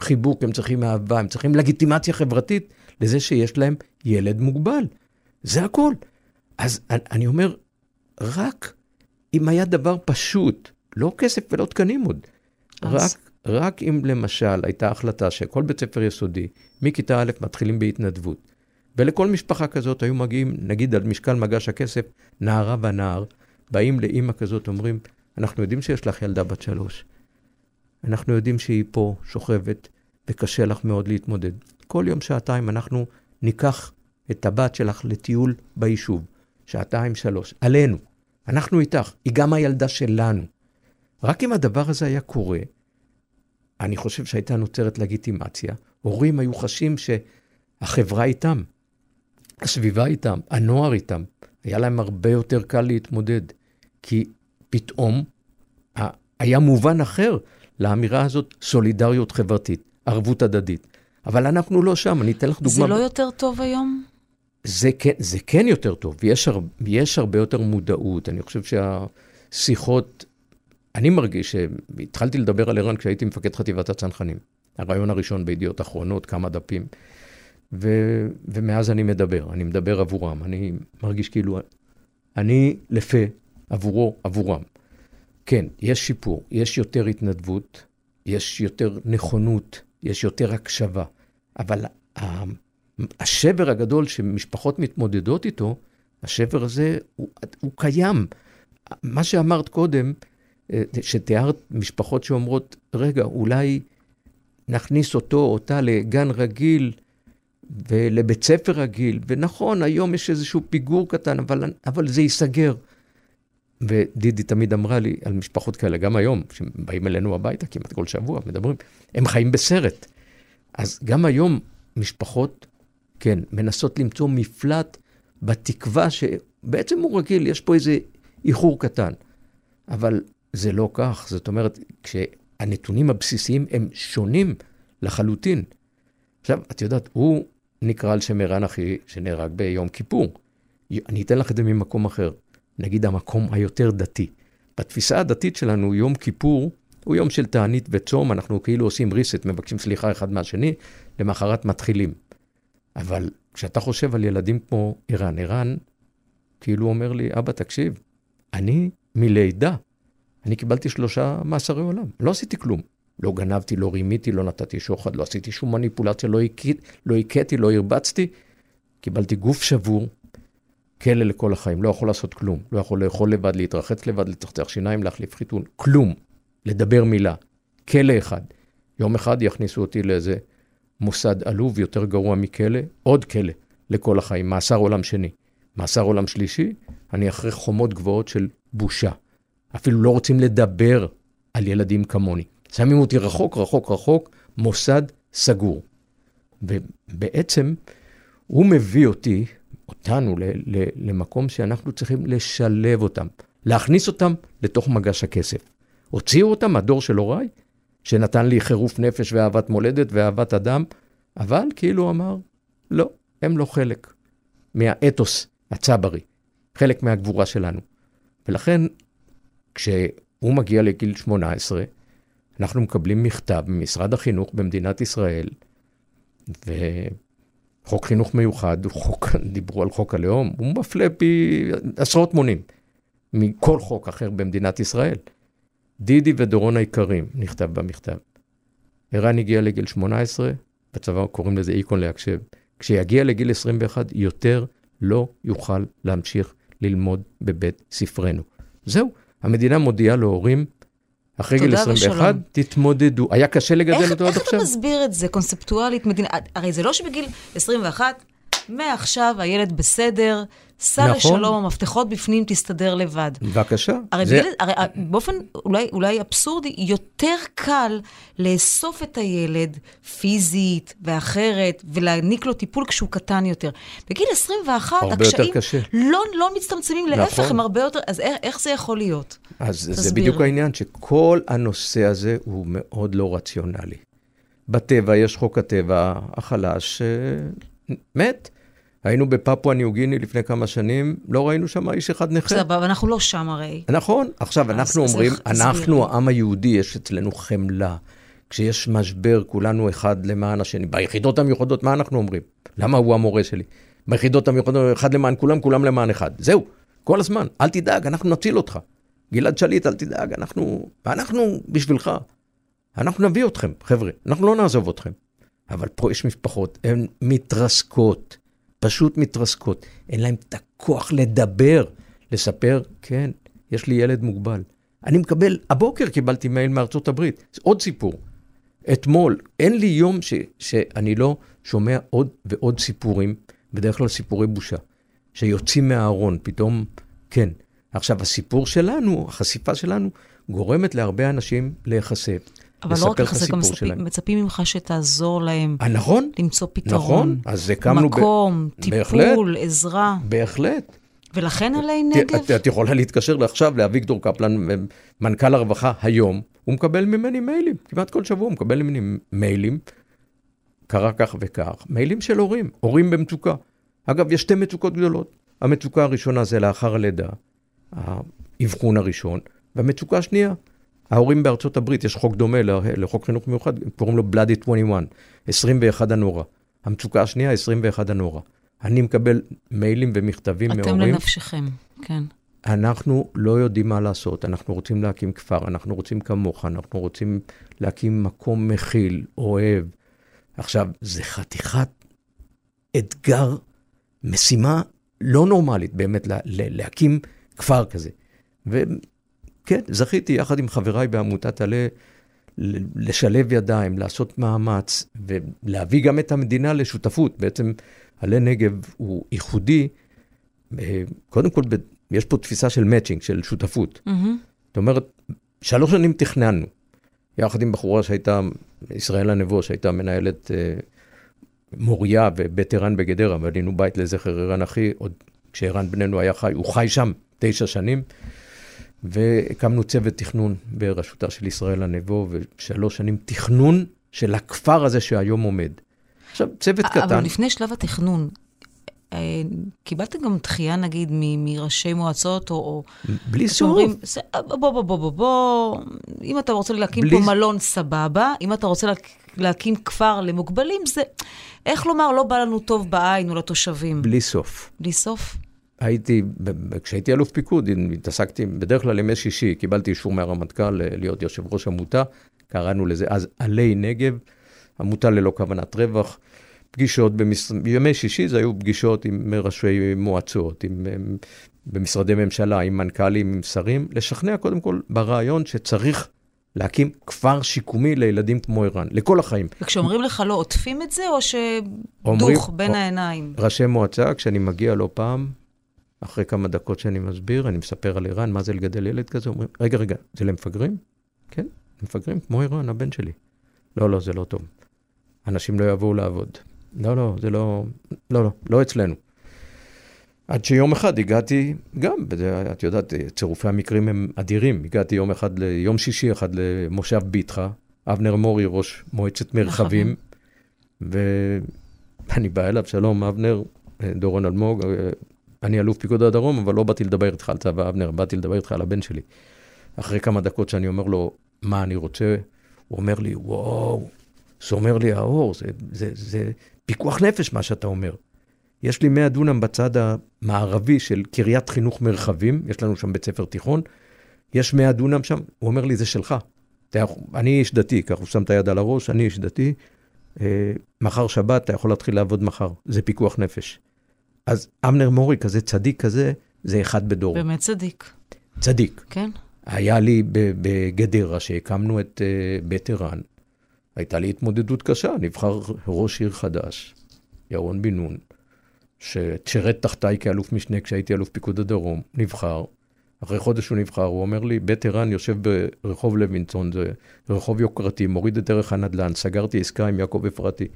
S2: חיבוק, הם צריכים אהבה, הם צריכים לגיטימציה חברתית לזה שיש להם ילד מוגבל. זה הכל. אז אני אומר, רק אם היה דבר פשוט, לא כסף ולא תקנים עוד, אז... רק, רק אם למשל הייתה החלטה שכל בית ספר יסודי, מכיתה א' מתחילים בהתנדבות, ולכל משפחה כזאת היו מגיעים, נגיד על משקל מגש הכסף, נערה ונער, באים לאימא כזאת, אומרים, אנחנו יודעים שיש לך ילדה בת שלוש. אנחנו יודעים שהיא פה שוכבת, וקשה לך מאוד להתמודד. כל יום שעתיים אנחנו ניקח את הבת שלך לטיול ביישוב. שעתיים, שלוש. עלינו. אנחנו איתך. היא גם הילדה שלנו. רק אם הדבר הזה היה קורה, אני חושב שהייתה נוצרת לגיטימציה. הורים היו חשים שהחברה איתם, הסביבה איתם, הנוער איתם. היה להם הרבה יותר קל להתמודד. כי פתאום היה מובן אחר לאמירה הזאת, סולידריות חברתית, ערבות הדדית. אבל אנחנו לא שם, אני אתן לך דוגמה.
S3: זה לא יותר טוב היום?
S2: זה כן, זה כן יותר טוב, יש, הר, יש הרבה יותר מודעות. אני חושב שהשיחות, אני מרגיש שהתחלתי לדבר על ערן כשהייתי מפקד חטיבת הצנחנים. הרעיון הראשון בידיעות אחרונות, כמה דפים. ו, ומאז אני מדבר, אני מדבר עבורם. אני מרגיש כאילו, אני לפה עבורו, עבורם. כן, יש שיפור, יש יותר התנדבות, יש יותר נכונות, יש יותר הקשבה, אבל השבר הגדול שמשפחות מתמודדות איתו, השבר הזה הוא, הוא קיים. מה שאמרת קודם, שתיארת משפחות שאומרות, רגע, אולי נכניס אותו, אותה לגן רגיל ולבית ספר רגיל, ונכון, היום יש איזשהו פיגור קטן, אבל, אבל זה ייסגר. ודידי תמיד אמרה לי על משפחות כאלה, גם היום, שבאים אלינו הביתה כמעט כל שבוע, מדברים, הם חיים בסרט. אז גם היום משפחות, כן, מנסות למצוא מפלט בתקווה שבעצם הוא רגיל, יש פה איזה איחור קטן. אבל זה לא כך, זאת אומרת, כשהנתונים הבסיסיים הם שונים לחלוטין. עכשיו, את יודעת, הוא נקרא על שם ערן אחי, שנהרג ביום כיפור. אני אתן לך את זה ממקום אחר. נגיד המקום היותר דתי. בתפיסה הדתית שלנו, יום כיפור הוא יום של תענית וצום, אנחנו כאילו עושים reset, מבקשים סליחה אחד מהשני, למחרת מתחילים. אבל כשאתה חושב על ילדים כמו ערן, ערן כאילו אומר לי, אבא, תקשיב, אני מלידה, אני קיבלתי שלושה מאסרי עולם, לא עשיתי כלום. לא גנבתי, לא רימיתי, לא נתתי שוחד, לא עשיתי שום מניפולציה, לא, לא הכיתי, לא הרבצתי. קיבלתי גוף שבור, כלא לכל החיים, לא יכול לעשות כלום. לא יכול לאכול לבד, להתרחץ לבד, לצחצח שיניים, להחליף חיתון, כלום. לדבר מילה. כלא אחד. יום אחד יכניסו אותי לאיזה מוסד עלוב יותר גרוע מכלא, עוד כלא לכל החיים, מאסר עולם שני. מאסר עולם שלישי, אני אחרי חומות גבוהות של בושה. אפילו לא רוצים לדבר על ילדים כמוני. שמים אותי רחוק, רחוק, רחוק, מוסד סגור. ובעצם הוא מביא אותי אותנו למקום שאנחנו צריכים לשלב אותם, להכניס אותם לתוך מגש הכסף. הוציאו אותם מהדור של הוריי, שנתן לי חירוף נפש ואהבת מולדת ואהבת אדם, אבל כאילו אמר, לא, הם לא חלק מהאתוס הצברי, חלק מהגבורה שלנו. ולכן, כשהוא מגיע לגיל 18, אנחנו מקבלים מכתב ממשרד החינוך במדינת ישראל, ו... חוק חינוך מיוחד, חוק, דיברו על חוק הלאום, הוא מפלה פי עשרות מונים מכל חוק אחר במדינת ישראל. דידי ודורון היקרים, נכתב במכתב. ערן הגיע לגיל 18, בצבא קוראים לזה איקון להקשב. כשיגיע לגיל 21, יותר לא יוכל להמשיך ללמוד בבית ספרנו. זהו, המדינה מודיעה להורים, אחרי גיל 21, ושלום. תתמודדו. היה קשה לגדל אותו עד עכשיו? איך
S3: אתה מסביר את זה קונספטואלית? מדינה, הרי זה לא שבגיל 21, מעכשיו הילד בסדר, סע נכון. לשלום, המפתחות בפנים, תסתדר לבד.
S2: בבקשה.
S3: הרי, זה... בילד, הרי באופן אולי, אולי אבסורדי, יותר קל לאסוף את הילד פיזית ואחרת, ולהעניק לו טיפול כשהוא קטן יותר. בגיל 21, הקשיים לא, לא מצטמצמים, נכון. להפך, הם הרבה יותר... אז איך, איך זה יכול להיות?
S2: אז תסביר. זה בדיוק העניין, שכל הנושא הזה הוא מאוד לא רציונלי. בטבע יש חוק הטבע החלש, אה, מת. היינו בפפואה ניו גיני לפני כמה שנים, לא ראינו שם איש אחד נכה.
S3: בסדר, אבל אנחנו לא שם הרי.
S2: נכון. עכשיו, אנחנו אומרים, אנחנו, העם היהודי, יש אצלנו חמלה. כשיש משבר, כולנו אחד למען השני. ביחידות המיוחדות, מה אנחנו אומרים? למה הוא המורה שלי? ביחידות המיוחדות, אחד למען כולם, כולם למען אחד. זהו, כל הזמן. אל תדאג, אנחנו נציל אותך. גלעד שליט, אל תדאג, אנחנו, אנחנו בשבילך. אנחנו נביא אתכם, חבר'ה, אנחנו לא נעזוב אתכם. אבל פה יש משפחות, הן מתרסקות. פשוט מתרסקות. אין להם את הכוח לדבר, לספר, כן, יש לי ילד מוגבל. אני מקבל, הבוקר קיבלתי מייל מארצות הברית, עוד סיפור. אתמול, אין לי יום ש, שאני לא שומע עוד ועוד סיפורים, בדרך כלל סיפורי בושה, שיוצאים מהארון, פתאום, כן. עכשיו, הסיפור שלנו, החשיפה שלנו, גורמת להרבה אנשים להיחשף.
S3: אבל לא רק ככה, זה גם מצפים, מצפים ממך שתעזור להם.
S2: 아, נכון.
S3: למצוא פתרון.
S2: נכון, אז הקמנו...
S3: מקום, ב... טיפול, בהחלט, עזרה.
S2: בהחלט.
S3: ולכן עלי נגב?
S2: את, את יכולה להתקשר עכשיו לאביגדור קפלן, מנכ"ל הרווחה היום, הוא מקבל ממני מיילים, כמעט כל שבוע הוא מקבל ממני מיילים, קרה כך וכך, מיילים של הורים, הורים במצוקה. אגב, יש שתי מצוקות גדולות. המצוקה הראשונה זה לאחר הלידה, האבחון הראשון, והמצוקה השנייה, ההורים בארצות הברית, יש חוק דומה לחוק חינוך מיוחד, קוראים לו Bloody 21, 21 הנורא. המצוקה השנייה, 21 הנורא. אני מקבל מיילים ומכתבים
S3: אתם
S2: מהורים.
S3: אתם לנפשכם, כן.
S2: אנחנו לא יודעים מה לעשות, אנחנו רוצים להקים כפר, אנחנו רוצים כמוך, אנחנו רוצים להקים מקום מכיל, אוהב. עכשיו, זה חתיכת אתגר, משימה לא נורמלית באמת, לה, להקים כפר כזה. וכן, זכיתי יחד עם חבריי בעמותת עלה לשלב ידיים, לעשות מאמץ ולהביא גם את המדינה לשותפות. בעצם עלה נגב הוא ייחודי. אה, קודם כל, יש פה תפיסה של מאצ'ינג, של שותפות. Mm-hmm. זאת אומרת, שלוש שנים תכננו, יחד עם בחורה שהייתה, ישראל הנבו, שהייתה מנהלת אה, מוריה ובית ערן בגדרה, בנינו בית לזכר ערן אחי, עוד כשערן בננו היה חי, הוא חי שם תשע שנים. והקמנו צוות תכנון בראשותה של ישראל הנבו, ושלוש שנים תכנון של הכפר הזה שהיום עומד. עכשיו, צוות
S3: אבל
S2: קטן...
S3: אבל לפני שלב התכנון, אה, קיבלתם גם דחייה, נגיד, מראשי מועצות, או...
S2: בלי סוף. אומרים,
S3: בוא, בוא, בוא, בוא, בוא, אם אתה רוצה להקים בלי... פה מלון, סבבה. אם אתה רוצה להקים כפר למוגבלים, זה, איך לומר, לא בא לנו טוב בעין או לתושבים.
S2: בלי סוף.
S3: בלי סוף?
S2: הייתי, כשהייתי אלוף פיקוד, התעסקתי בדרך כלל ימי שישי, קיבלתי אישור מהרמטכ"ל להיות יושב ראש עמותה, קראנו לזה אז עלי נגב, עמותה ללא כוונת רווח. פגישות, במש... בימי שישי זה היו פגישות עם ראשי מועצות, עם, עם, במשרדי ממשלה, עם מנכ"לים, עם שרים, לשכנע קודם כל ברעיון שצריך להקים כפר שיקומי לילדים כמו ערן, לכל החיים.
S3: וכשאומרים לך לא עוטפים את זה, או שדוך בין או, העיניים?
S2: ראשי מועצה, כשאני מגיע לא פעם, אחרי כמה דקות שאני מסביר, אני מספר על ערן, מה זה לגדל ילד כזה, אומרים, רגע, רגע, זה למפגרים? כן, למפגרים, כמו ערן, הבן שלי. לא, לא, זה לא טוב. אנשים לא יבואו לעבוד. לא, לא, זה לא, לא, לא, לא אצלנו. עד שיום אחד הגעתי, גם, את יודעת, צירופי המקרים הם אדירים. הגעתי יום אחד, יום שישי אחד למושב ביטחה, אבנר מורי, ראש מועצת מרחבים, ואני בא אליו, שלום, אבנר, דורון אלמוג, אני אלוף פיקוד הדרום, אבל לא באתי לדבר איתך על צבא אבנר, באתי לדבר איתך על הבן שלי. אחרי כמה דקות שאני אומר לו, מה אני רוצה, הוא אומר לי, וואו, זה אומר לי האור, זה, זה, זה פיקוח נפש מה שאתה אומר. יש לי 100 דונם בצד המערבי של קריית חינוך מרחבים, יש לנו שם בית ספר תיכון, יש 100 דונם שם, הוא אומר לי, זה שלך. אני איש דתי, ככה הוא שם את היד על הראש, אני איש דתי, אה, מחר שבת, אתה יכול להתחיל לעבוד מחר, זה פיקוח נפש. אז אמנר מורי כזה, צדיק כזה, זה אחד בדור.
S3: באמת צדיק.
S2: צדיק.
S3: כן.
S2: היה לי בגדרה, שהקמנו את uh, בית ערן, הייתה לי התמודדות קשה, נבחר ראש עיר חדש, ירון בן נון, ששירת תחתיי כאלוף משנה כשהייתי אלוף פיקוד הדרום, נבחר. אחרי חודש הוא נבחר, הוא אומר לי, בית ערן יושב ברחוב לוינסון, זה רחוב יוקרתי, מוריד את דרך הנדל"ן, סגרתי עסקה עם יעקב אפרתי.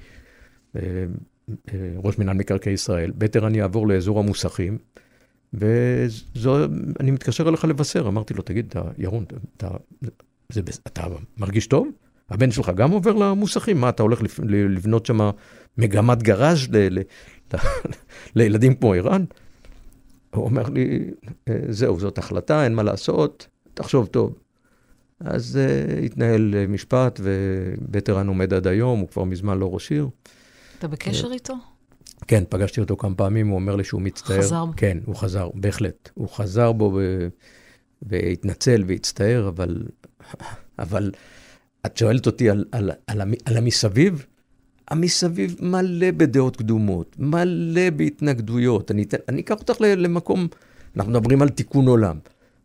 S2: אה, ראש מינהל מקרקעי ישראל, בית ערן יעבור לאזור המוסכים, ואני מתקשר אליך לבשר. אמרתי לו, תגיד, אתה, ירון, אתה, זה, אתה מרגיש טוב? הבן שלך גם עובר למוסכים? מה, אתה הולך לבנות שם מגמת גראז' ל, ל, לילדים כמו ערן? הוא אומר לי, אה, זהו, זאת החלטה, אין מה לעשות, תחשוב טוב. אז uh, התנהל משפט, ובית ערן עומד עד היום, הוא כבר מזמן לא ראש עיר.
S3: אתה בקשר איתו?
S2: כן, פגשתי אותו כמה פעמים, הוא אומר לי שהוא מצטער.
S3: חזר בו.
S2: כן, הוא חזר, בהחלט. הוא חזר בו ו... והתנצל והצטער, אבל, אבל את שואלת אותי על, על, על, על המסביב? המסביב מלא בדעות קדומות, מלא בהתנגדויות. אני, אני אקח אותך למקום, אנחנו מדברים על תיקון עולם.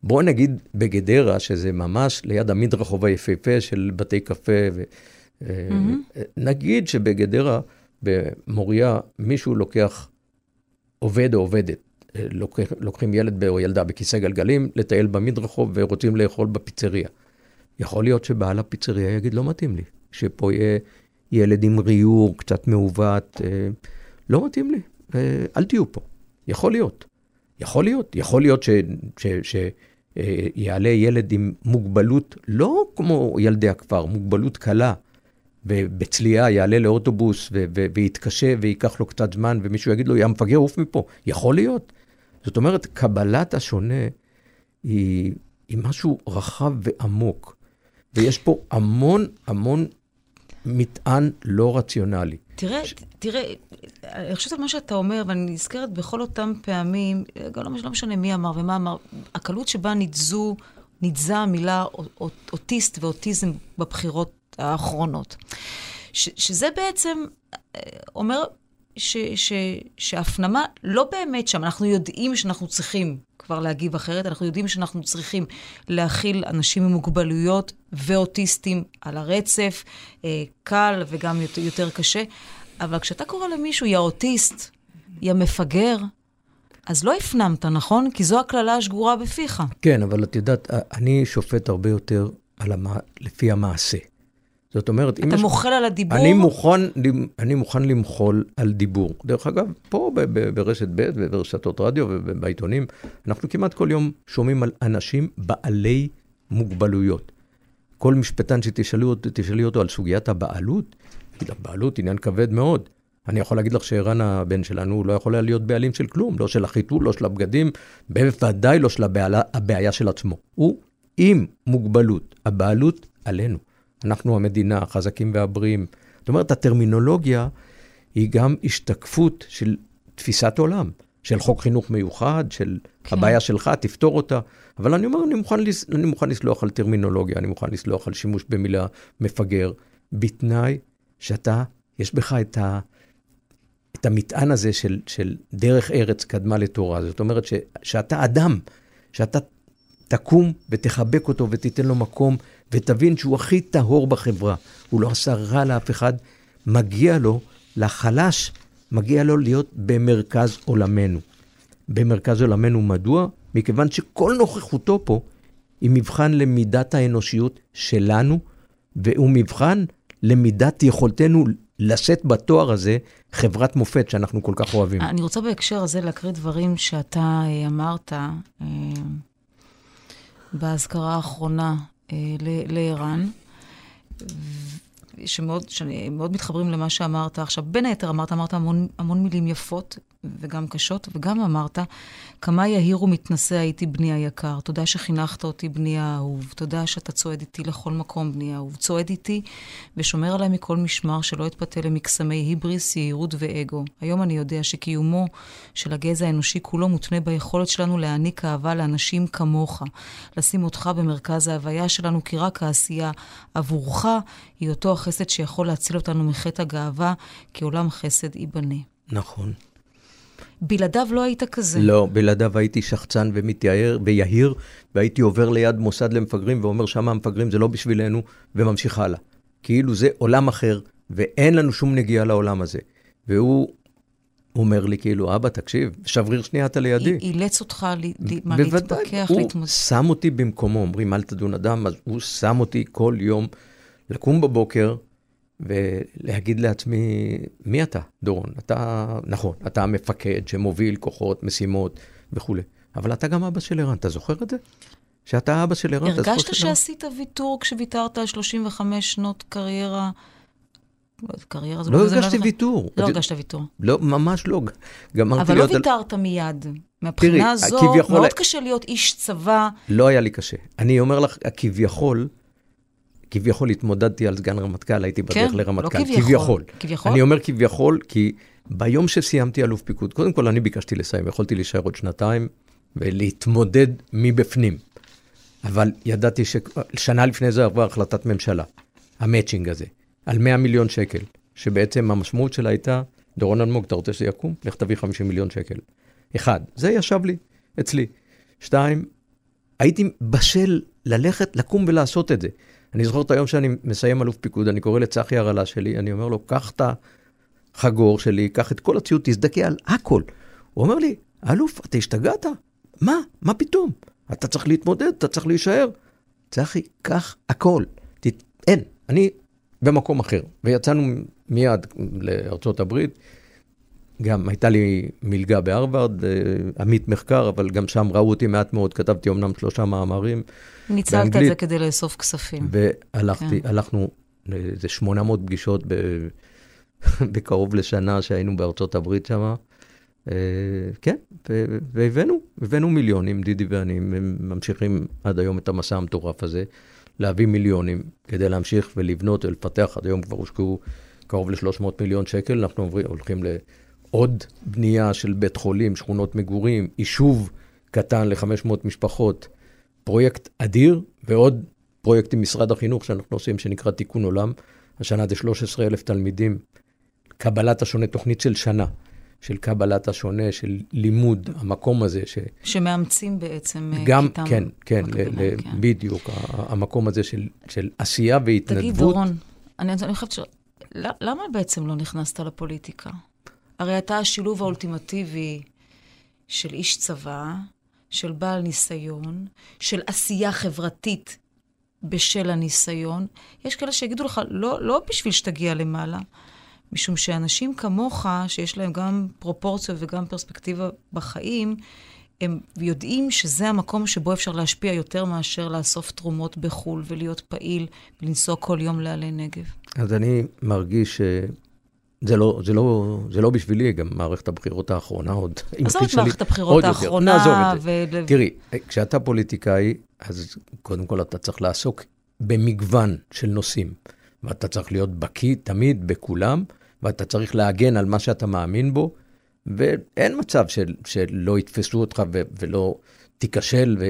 S2: בואו נגיד בגדרה, שזה ממש ליד המדרחוב היפהפה של בתי קפה, ו, mm-hmm. נגיד שבגדרה במוריה מישהו לוקח עובד או עובדת, לוקח, לוקחים ילד או ילדה בכיסא גלגלים, לטייל במדרחוב ורוצים לאכול בפיצריה. יכול להיות שבעל הפיצריה יגיד, לא מתאים לי, שפה יהיה ילד עם ריור קצת מעוות, אה, לא מתאים לי, אה, אל תהיו פה. יכול להיות. יכול להיות. יכול להיות שיעלה אה, ילד עם מוגבלות, לא כמו ילדי הכפר, מוגבלות קלה, ובצליעה יעלה לאוטובוס ויתקשה וייקח לו קצת זמן, ומישהו יגיד לו, יא מפגר, עוף מפה. יכול להיות. זאת אומרת, קבלת השונה היא, היא משהו רחב ועמוק, ויש פה המון המון מטען לא רציונלי.
S3: תראה, ש... תראה, אני חושבת על מה שאתה אומר, ואני נזכרת בכל אותם פעמים, גם לא, לא משנה מי אמר ומה אמר, הקלות שבה ניתזו, ניתזה המילה אוטיסט ואוטיזם בבחירות האחרונות. ש, שזה בעצם אה, אומר ש, ש, שהפנמה לא באמת שם, אנחנו יודעים שאנחנו צריכים כבר להגיב אחרת, אנחנו יודעים שאנחנו צריכים להכיל אנשים עם מוגבלויות ואוטיסטים על הרצף, אה, קל וגם יותר, יותר קשה, אבל כשאתה קורא למישהו, יא אוטיסט, יא מפגר, אז לא הפנמת, נכון? כי זו הקללה השגורה בפיך.
S2: כן, אבל את יודעת, אני שופט הרבה יותר המ... לפי המעשה. זאת אומרת,
S3: אם יש... אתה מוחל על הדיבור?
S2: אני מוכן, אני מוכן למחול על דיבור. דרך אגב, פה ברשת ב' וברשתות רדיו ובעיתונים, אנחנו כמעט כל יום שומעים על אנשים בעלי מוגבלויות. כל משפטן שתשאלי אותו על סוגיית הבעלות, הבעלות עניין כבד מאוד. אני יכול להגיד לך שערן הבן שלנו לא יכול היה להיות בעלים של כלום, לא של החיתול, לא של הבגדים, בוודאי לא של הבעיה, הבעיה של עצמו. הוא עם מוגבלות, הבעלות עלינו. אנחנו המדינה, החזקים והבריאים. זאת אומרת, הטרמינולוגיה היא גם השתקפות של תפיסת עולם, של חוק חינוך מיוחד, של כן. הבעיה שלך, תפתור אותה. אבל אני אומר, אני מוכן, אני מוכן לסלוח על טרמינולוגיה, אני מוכן לסלוח על שימוש במילה מפגר, בתנאי שאתה, יש בך את, ה, את המטען הזה של, של דרך ארץ קדמה לתורה. זאת אומרת, ש, שאתה אדם, שאתה תקום ותחבק אותו ותיתן לו מקום ותבין שהוא הכי טהור בחברה. הוא לא עשה רע לאף אחד, מגיע לו, לחלש, מגיע לו להיות במרכז עולמנו. במרכז עולמנו מדוע? מכיוון שכל נוכחותו פה היא מבחן למידת האנושיות שלנו, והוא מבחן למידת יכולתנו לשאת בתואר הזה חברת מופת שאנחנו כל כך אוהבים.
S3: אני רוצה בהקשר הזה להקריא דברים שאתה אה, אמרת אה, באזכרה האחרונה לערן, שמאוד, שמאוד מתחברים למה שאמרת עכשיו. בין היתר אמרת, אמרת המון, המון מילים יפות וגם קשות, וגם אמרת, כמה יהיר ומתנשא הייתי בני היקר. תודה שחינכת אותי בני האהוב. תודה שאתה צועד איתי לכל מקום, בני האהוב. צועד איתי ושומר עליי מכל משמר, שלא אתפתה למקסמי היבריס, יהירות ואגו. היום אני יודע שקיומו של הגזע האנושי כולו מותנה ביכולת שלנו להעניק אהבה לאנשים כמוך. לשים אותך במרכז ההוויה שלנו, כי רק העשייה עבורך היא אותו החסד שיכול להציל אותנו מחטא הגאווה, כי עולם חסד ייבנה.
S2: נכון.
S3: בלעדיו לא היית כזה.
S2: לא, בלעדיו הייתי שחצן ומתייער ויהיר, והייתי עובר ליד מוסד למפגרים ואומר, שם המפגרים זה לא בשבילנו, וממשיך הלאה. כאילו זה עולם אחר, ואין לנו שום נגיעה לעולם הזה. והוא אומר לי, כאילו, אבא, תקשיב, שבריר שנייה אתה לידי.
S3: אילץ אותך מה, להתפכח, להתמודד.
S2: הוא שם אותי במקומו, אומרים, אל תדון אדם, אז הוא שם אותי כל יום לקום בבוקר, ולהגיד לעצמי, מי אתה, דורון? אתה, נכון, אתה המפקד שמוביל כוחות, משימות וכולי, אבל אתה גם אבא של ערן, אתה זוכר את זה? שאתה אבא של ערן,
S3: הרגשת שעשית ויתור כשוויתרת על 35 שנות קריירה? קריירה
S2: זה לא הרגשתי ויתור.
S3: לא הרגשת ויתור.
S2: לא, ממש לא.
S3: גמרתי אבל לא ויתרת מיד. מהבחינה הזו, מאוד קשה להיות איש צבא.
S2: לא היה לי קשה. אני אומר לך, כביכול, כביכול התמודדתי על סגן רמטכ"ל, הייתי בדרך כן, לרמטכ"ל. לא
S3: כביכול. כביכול. כביכול?
S2: אני אומר כביכול, כי ביום שסיימתי אלוף פיקוד, קודם כל אני ביקשתי לסיים, יכולתי להישאר עוד שנתיים ולהתמודד מבפנים. אבל ידעתי ששנה לפני זה עברה החלטת ממשלה, המצ'ינג הזה, על 100 מיליון שקל, שבעצם המשמעות שלה הייתה, דורון אלמוג, אתה רוצה שזה יקום? לך תביא 50 מיליון שקל. אחד, זה ישב לי, אצלי. שתיים, הייתי בשל ללכת, לקום ולעשות את זה. אני זוכר את היום שאני מסיים אלוף פיקוד, אני קורא לצחי הרעלה שלי, אני אומר לו, קח את החגור שלי, קח את כל הציוד, תזדכה על הכל. הוא אומר לי, אלוף, אתה השתגעת? מה? מה פתאום? אתה צריך להתמודד, אתה צריך להישאר. צחי, קח הכל. תת... אין, אני במקום אחר. ויצאנו מיד לארצות הברית. גם הייתה לי מלגה בהרווארד, אה, עמית מחקר, אבל גם שם ראו אותי מעט מאוד, כתבתי אמנם שלושה מאמרים.
S3: ניצלת באנגלית, את זה כדי לאסוף כספים.
S2: והלכתי, כן. הלכנו לאיזה 800 פגישות ב, בקרוב לשנה שהיינו בארצות הברית שם. אה, כן, והבאנו, הבאנו מיליונים, דידי ואני, ממשיכים עד היום את המסע המטורף הזה, להביא מיליונים כדי להמשיך ולבנות ולפתח, עד היום כבר הושקעו קרוב ל-300 מיליון שקל, אנחנו הולכים לעוד בנייה של בית חולים, שכונות מגורים, יישוב קטן ל-500 משפחות, פרויקט אדיר, ועוד פרויקט עם משרד החינוך שאנחנו עושים, שנקרא תיקון עולם. השנה זה 13,000 תלמידים, קבלת השונה, תוכנית של שנה. של קבלת השונה, של לימוד, המקום הזה. ש...
S3: שמאמצים בעצם אה,
S2: גם, כיתה. כן, כן, ל, ל, כן, בדיוק, המקום הזה של, של עשייה והתנדבות.
S3: תגיד, דורון, אני, אני חושבת ש... למה בעצם לא נכנסת לפוליטיקה? הרי אתה השילוב האולטימטיבי של איש צבא, של בעל ניסיון, של עשייה חברתית בשל הניסיון. יש כאלה שיגידו לך, לא, לא בשביל שתגיע למעלה, משום שאנשים כמוך, שיש להם גם פרופורציות וגם פרספקטיבה בחיים, הם יודעים שזה המקום שבו אפשר להשפיע יותר מאשר לאסוף תרומות בחו"ל ולהיות פעיל ולנסוע כל יום לעלי נגב.
S2: אז אני מרגיש שזה לא, זה לא, זה לא בשבילי, גם מערכת הבחירות האחרונה עוד.
S3: עזוב את מערכת הבחירות האחרונה.
S2: ו... תראי, כשאתה פוליטיקאי, אז קודם כל אתה צריך לעסוק במגוון של נושאים. ואתה צריך להיות בקיא תמיד בכולם, ואתה צריך להגן על מה שאתה מאמין בו, ואין מצב של, שלא יתפסו אותך ו, ולא תיכשל, ו,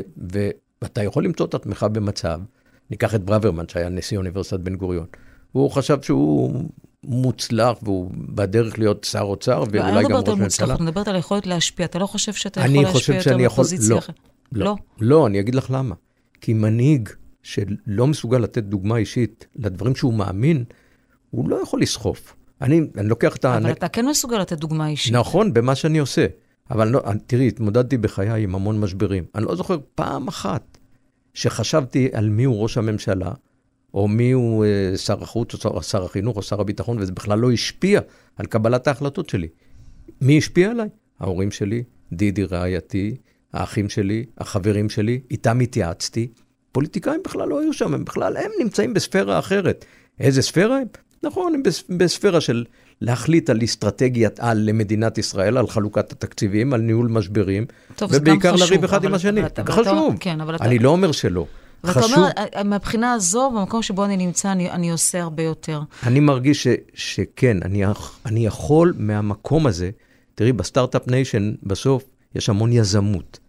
S2: ואתה יכול למצוא את עצמך במצב, ניקח את ברוורמן, שהיה נשיא אוניברסיטת בן גוריון, הוא חשב שהוא מוצלח והוא בדרך להיות שר אוצר, ואולי גם ראש ממשלה.
S3: אני מדברת על היכולת להשפיע, אתה לא חושב שאתה יכול להשפיע יותר בפוזיציה אחרת?
S2: לא, לא, לא, אני אגיד לך למה. כי מנהיג שלא מסוגל לתת דוגמה אישית לדברים שהוא מאמין, הוא לא יכול לסחוף. אני, אני לוקח את
S3: ה... אבל אתה כן מסוגל לתת דוגמה אישית.
S2: נכון, במה שאני עושה. אבל לא, תראי, התמודדתי בחיי עם המון משברים. אני לא זוכר פעם אחת שחשבתי על מי הוא ראש הממשלה, או מי הוא אה, שר החוץ, או שר, שר החינוך, או שר הביטחון, וזה בכלל לא השפיע על קבלת ההחלטות שלי. מי השפיע עליי? ההורים שלי, דידי רעייתי, האחים שלי, החברים שלי, איתם התייעצתי. פוליטיקאים בכלל לא היו שם, הם בכלל, הם נמצאים בספירה אחרת. איזה ספירה הם? נכון, הם בספירה של להחליט על אסטרטגיית על למדינת ישראל, על חלוקת התקציבים, על ניהול משברים,
S3: טוב,
S2: ובעיקר לריב אחד עם השני. זה חשוב. כן, אבל אני אתה... לא אומר שלא.
S3: ואתה חשוב... אומר, אה, מהבחינה הזו, במקום שבו אני נמצא, אני, אני עושה הרבה יותר.
S2: אני מרגיש ש, שכן, אני, אני יכול מהמקום הזה, תראי, ב start-up nation, בסוף יש המון יזמות.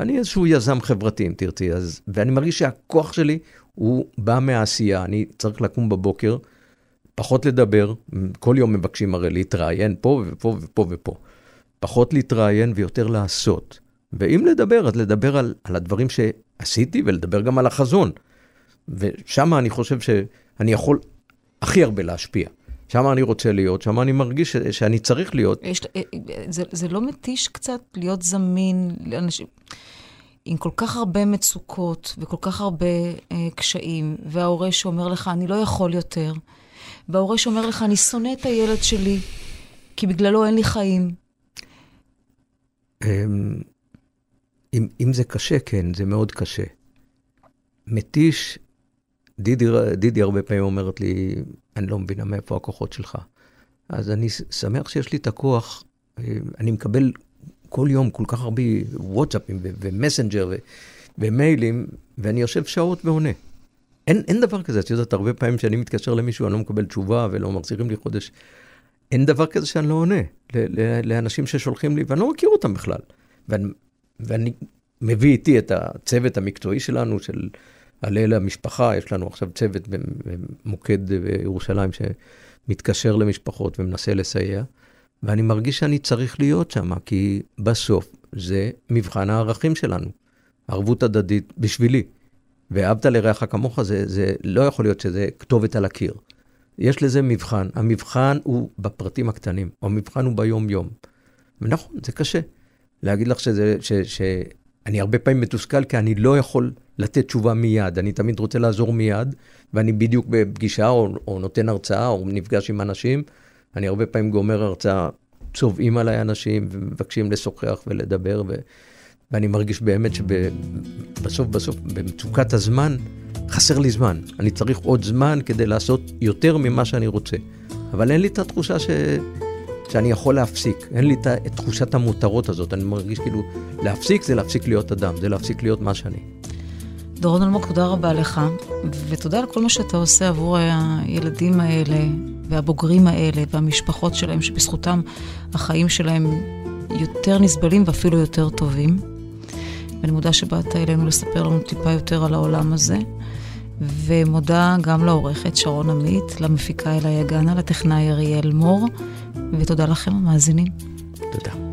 S2: אני איזשהו יזם חברתי, אם תרצי, אז, ואני מרגיש שהכוח שלי הוא בא מהעשייה. אני צריך לקום בבוקר, פחות לדבר, כל יום מבקשים הרי להתראיין פה ופה ופה ופה. פחות להתראיין ויותר לעשות. ואם לדבר, אז לדבר על, על הדברים שעשיתי ולדבר גם על החזון. ושם אני חושב שאני יכול הכי הרבה להשפיע. שם אני רוצה להיות, שם אני מרגיש ש, שאני צריך להיות. יש,
S3: אה, זה, זה לא מתיש קצת להיות זמין לאנשים? עם כל כך הרבה מצוקות וכל כך הרבה אה, קשיים, וההורה שאומר לך, אני לא יכול יותר, וההורה שאומר לך, אני שונא את הילד שלי, כי בגללו אין לי חיים.
S2: אם, אם זה קשה, כן, זה מאוד קשה. מתיש, דידי, דידי הרבה פעמים אומרת לי, אני לא מבינה מאיפה הכוחות שלך. אז אני שמח שיש לי את הכוח, אה, אני מקבל כל יום כל כך הרבה וואטסאפים ומסנג'ר ומיילים, ואני יושב שעות ועונה. אין, אין דבר כזה, את יודעת, הרבה פעמים כשאני מתקשר למישהו, אני לא מקבל תשובה ולא מחזירים לי חודש. אין דבר כזה שאני לא עונה לאנשים ששולחים לי, ואני לא מכיר אותם בכלל. ואני, ואני מביא איתי את הצוות המקצועי שלנו, של הלל המשפחה, יש לנו עכשיו צוות במוקד בירושלים שמתקשר למשפחות ומנסה לסייע. ואני מרגיש שאני צריך להיות שם, כי בסוף זה מבחן הערכים שלנו. ערבות הדדית בשבילי. ואהבת לרעך כמוך, זה, זה לא יכול להיות שזה כתובת על הקיר. יש לזה מבחן. המבחן הוא בפרטים הקטנים, המבחן הוא ביום-יום. ונכון, זה קשה. להגיד לך שזה, ש, שאני הרבה פעמים מתוסכל, כי אני לא יכול לתת תשובה מיד. אני תמיד רוצה לעזור מיד, ואני בדיוק בפגישה, או, או נותן הרצאה, או נפגש עם אנשים, אני הרבה פעמים גומר הרצאה, צובעים עליי אנשים ומבקשים לשוחח ולדבר, ו... ואני מרגיש באמת שבסוף בסוף, במצוקת הזמן, חסר לי זמן. אני צריך עוד זמן כדי לעשות יותר ממה שאני רוצה. אבל אין לי את התחושה ש... שאני יכול להפסיק. אין לי את תחושת המותרות הזאת. אני מרגיש כאילו, להפסיק זה להפסיק להיות אדם, זה להפסיק להיות מה שאני.
S3: דורון אלמוג, תודה רבה לך, ותודה על כל מה שאתה עושה עבור הילדים האלה, והבוגרים האלה, והמשפחות שלהם, שבזכותם החיים שלהם יותר נסבלים ואפילו יותר טובים. ואני מודה שבאת אלינו לספר לנו טיפה יותר על העולם הזה. ומודה גם לעורכת שרון עמית, למפיקה אלה יגנה, לטכנאי אריאל מור, ותודה לכם המאזינים.
S2: תודה.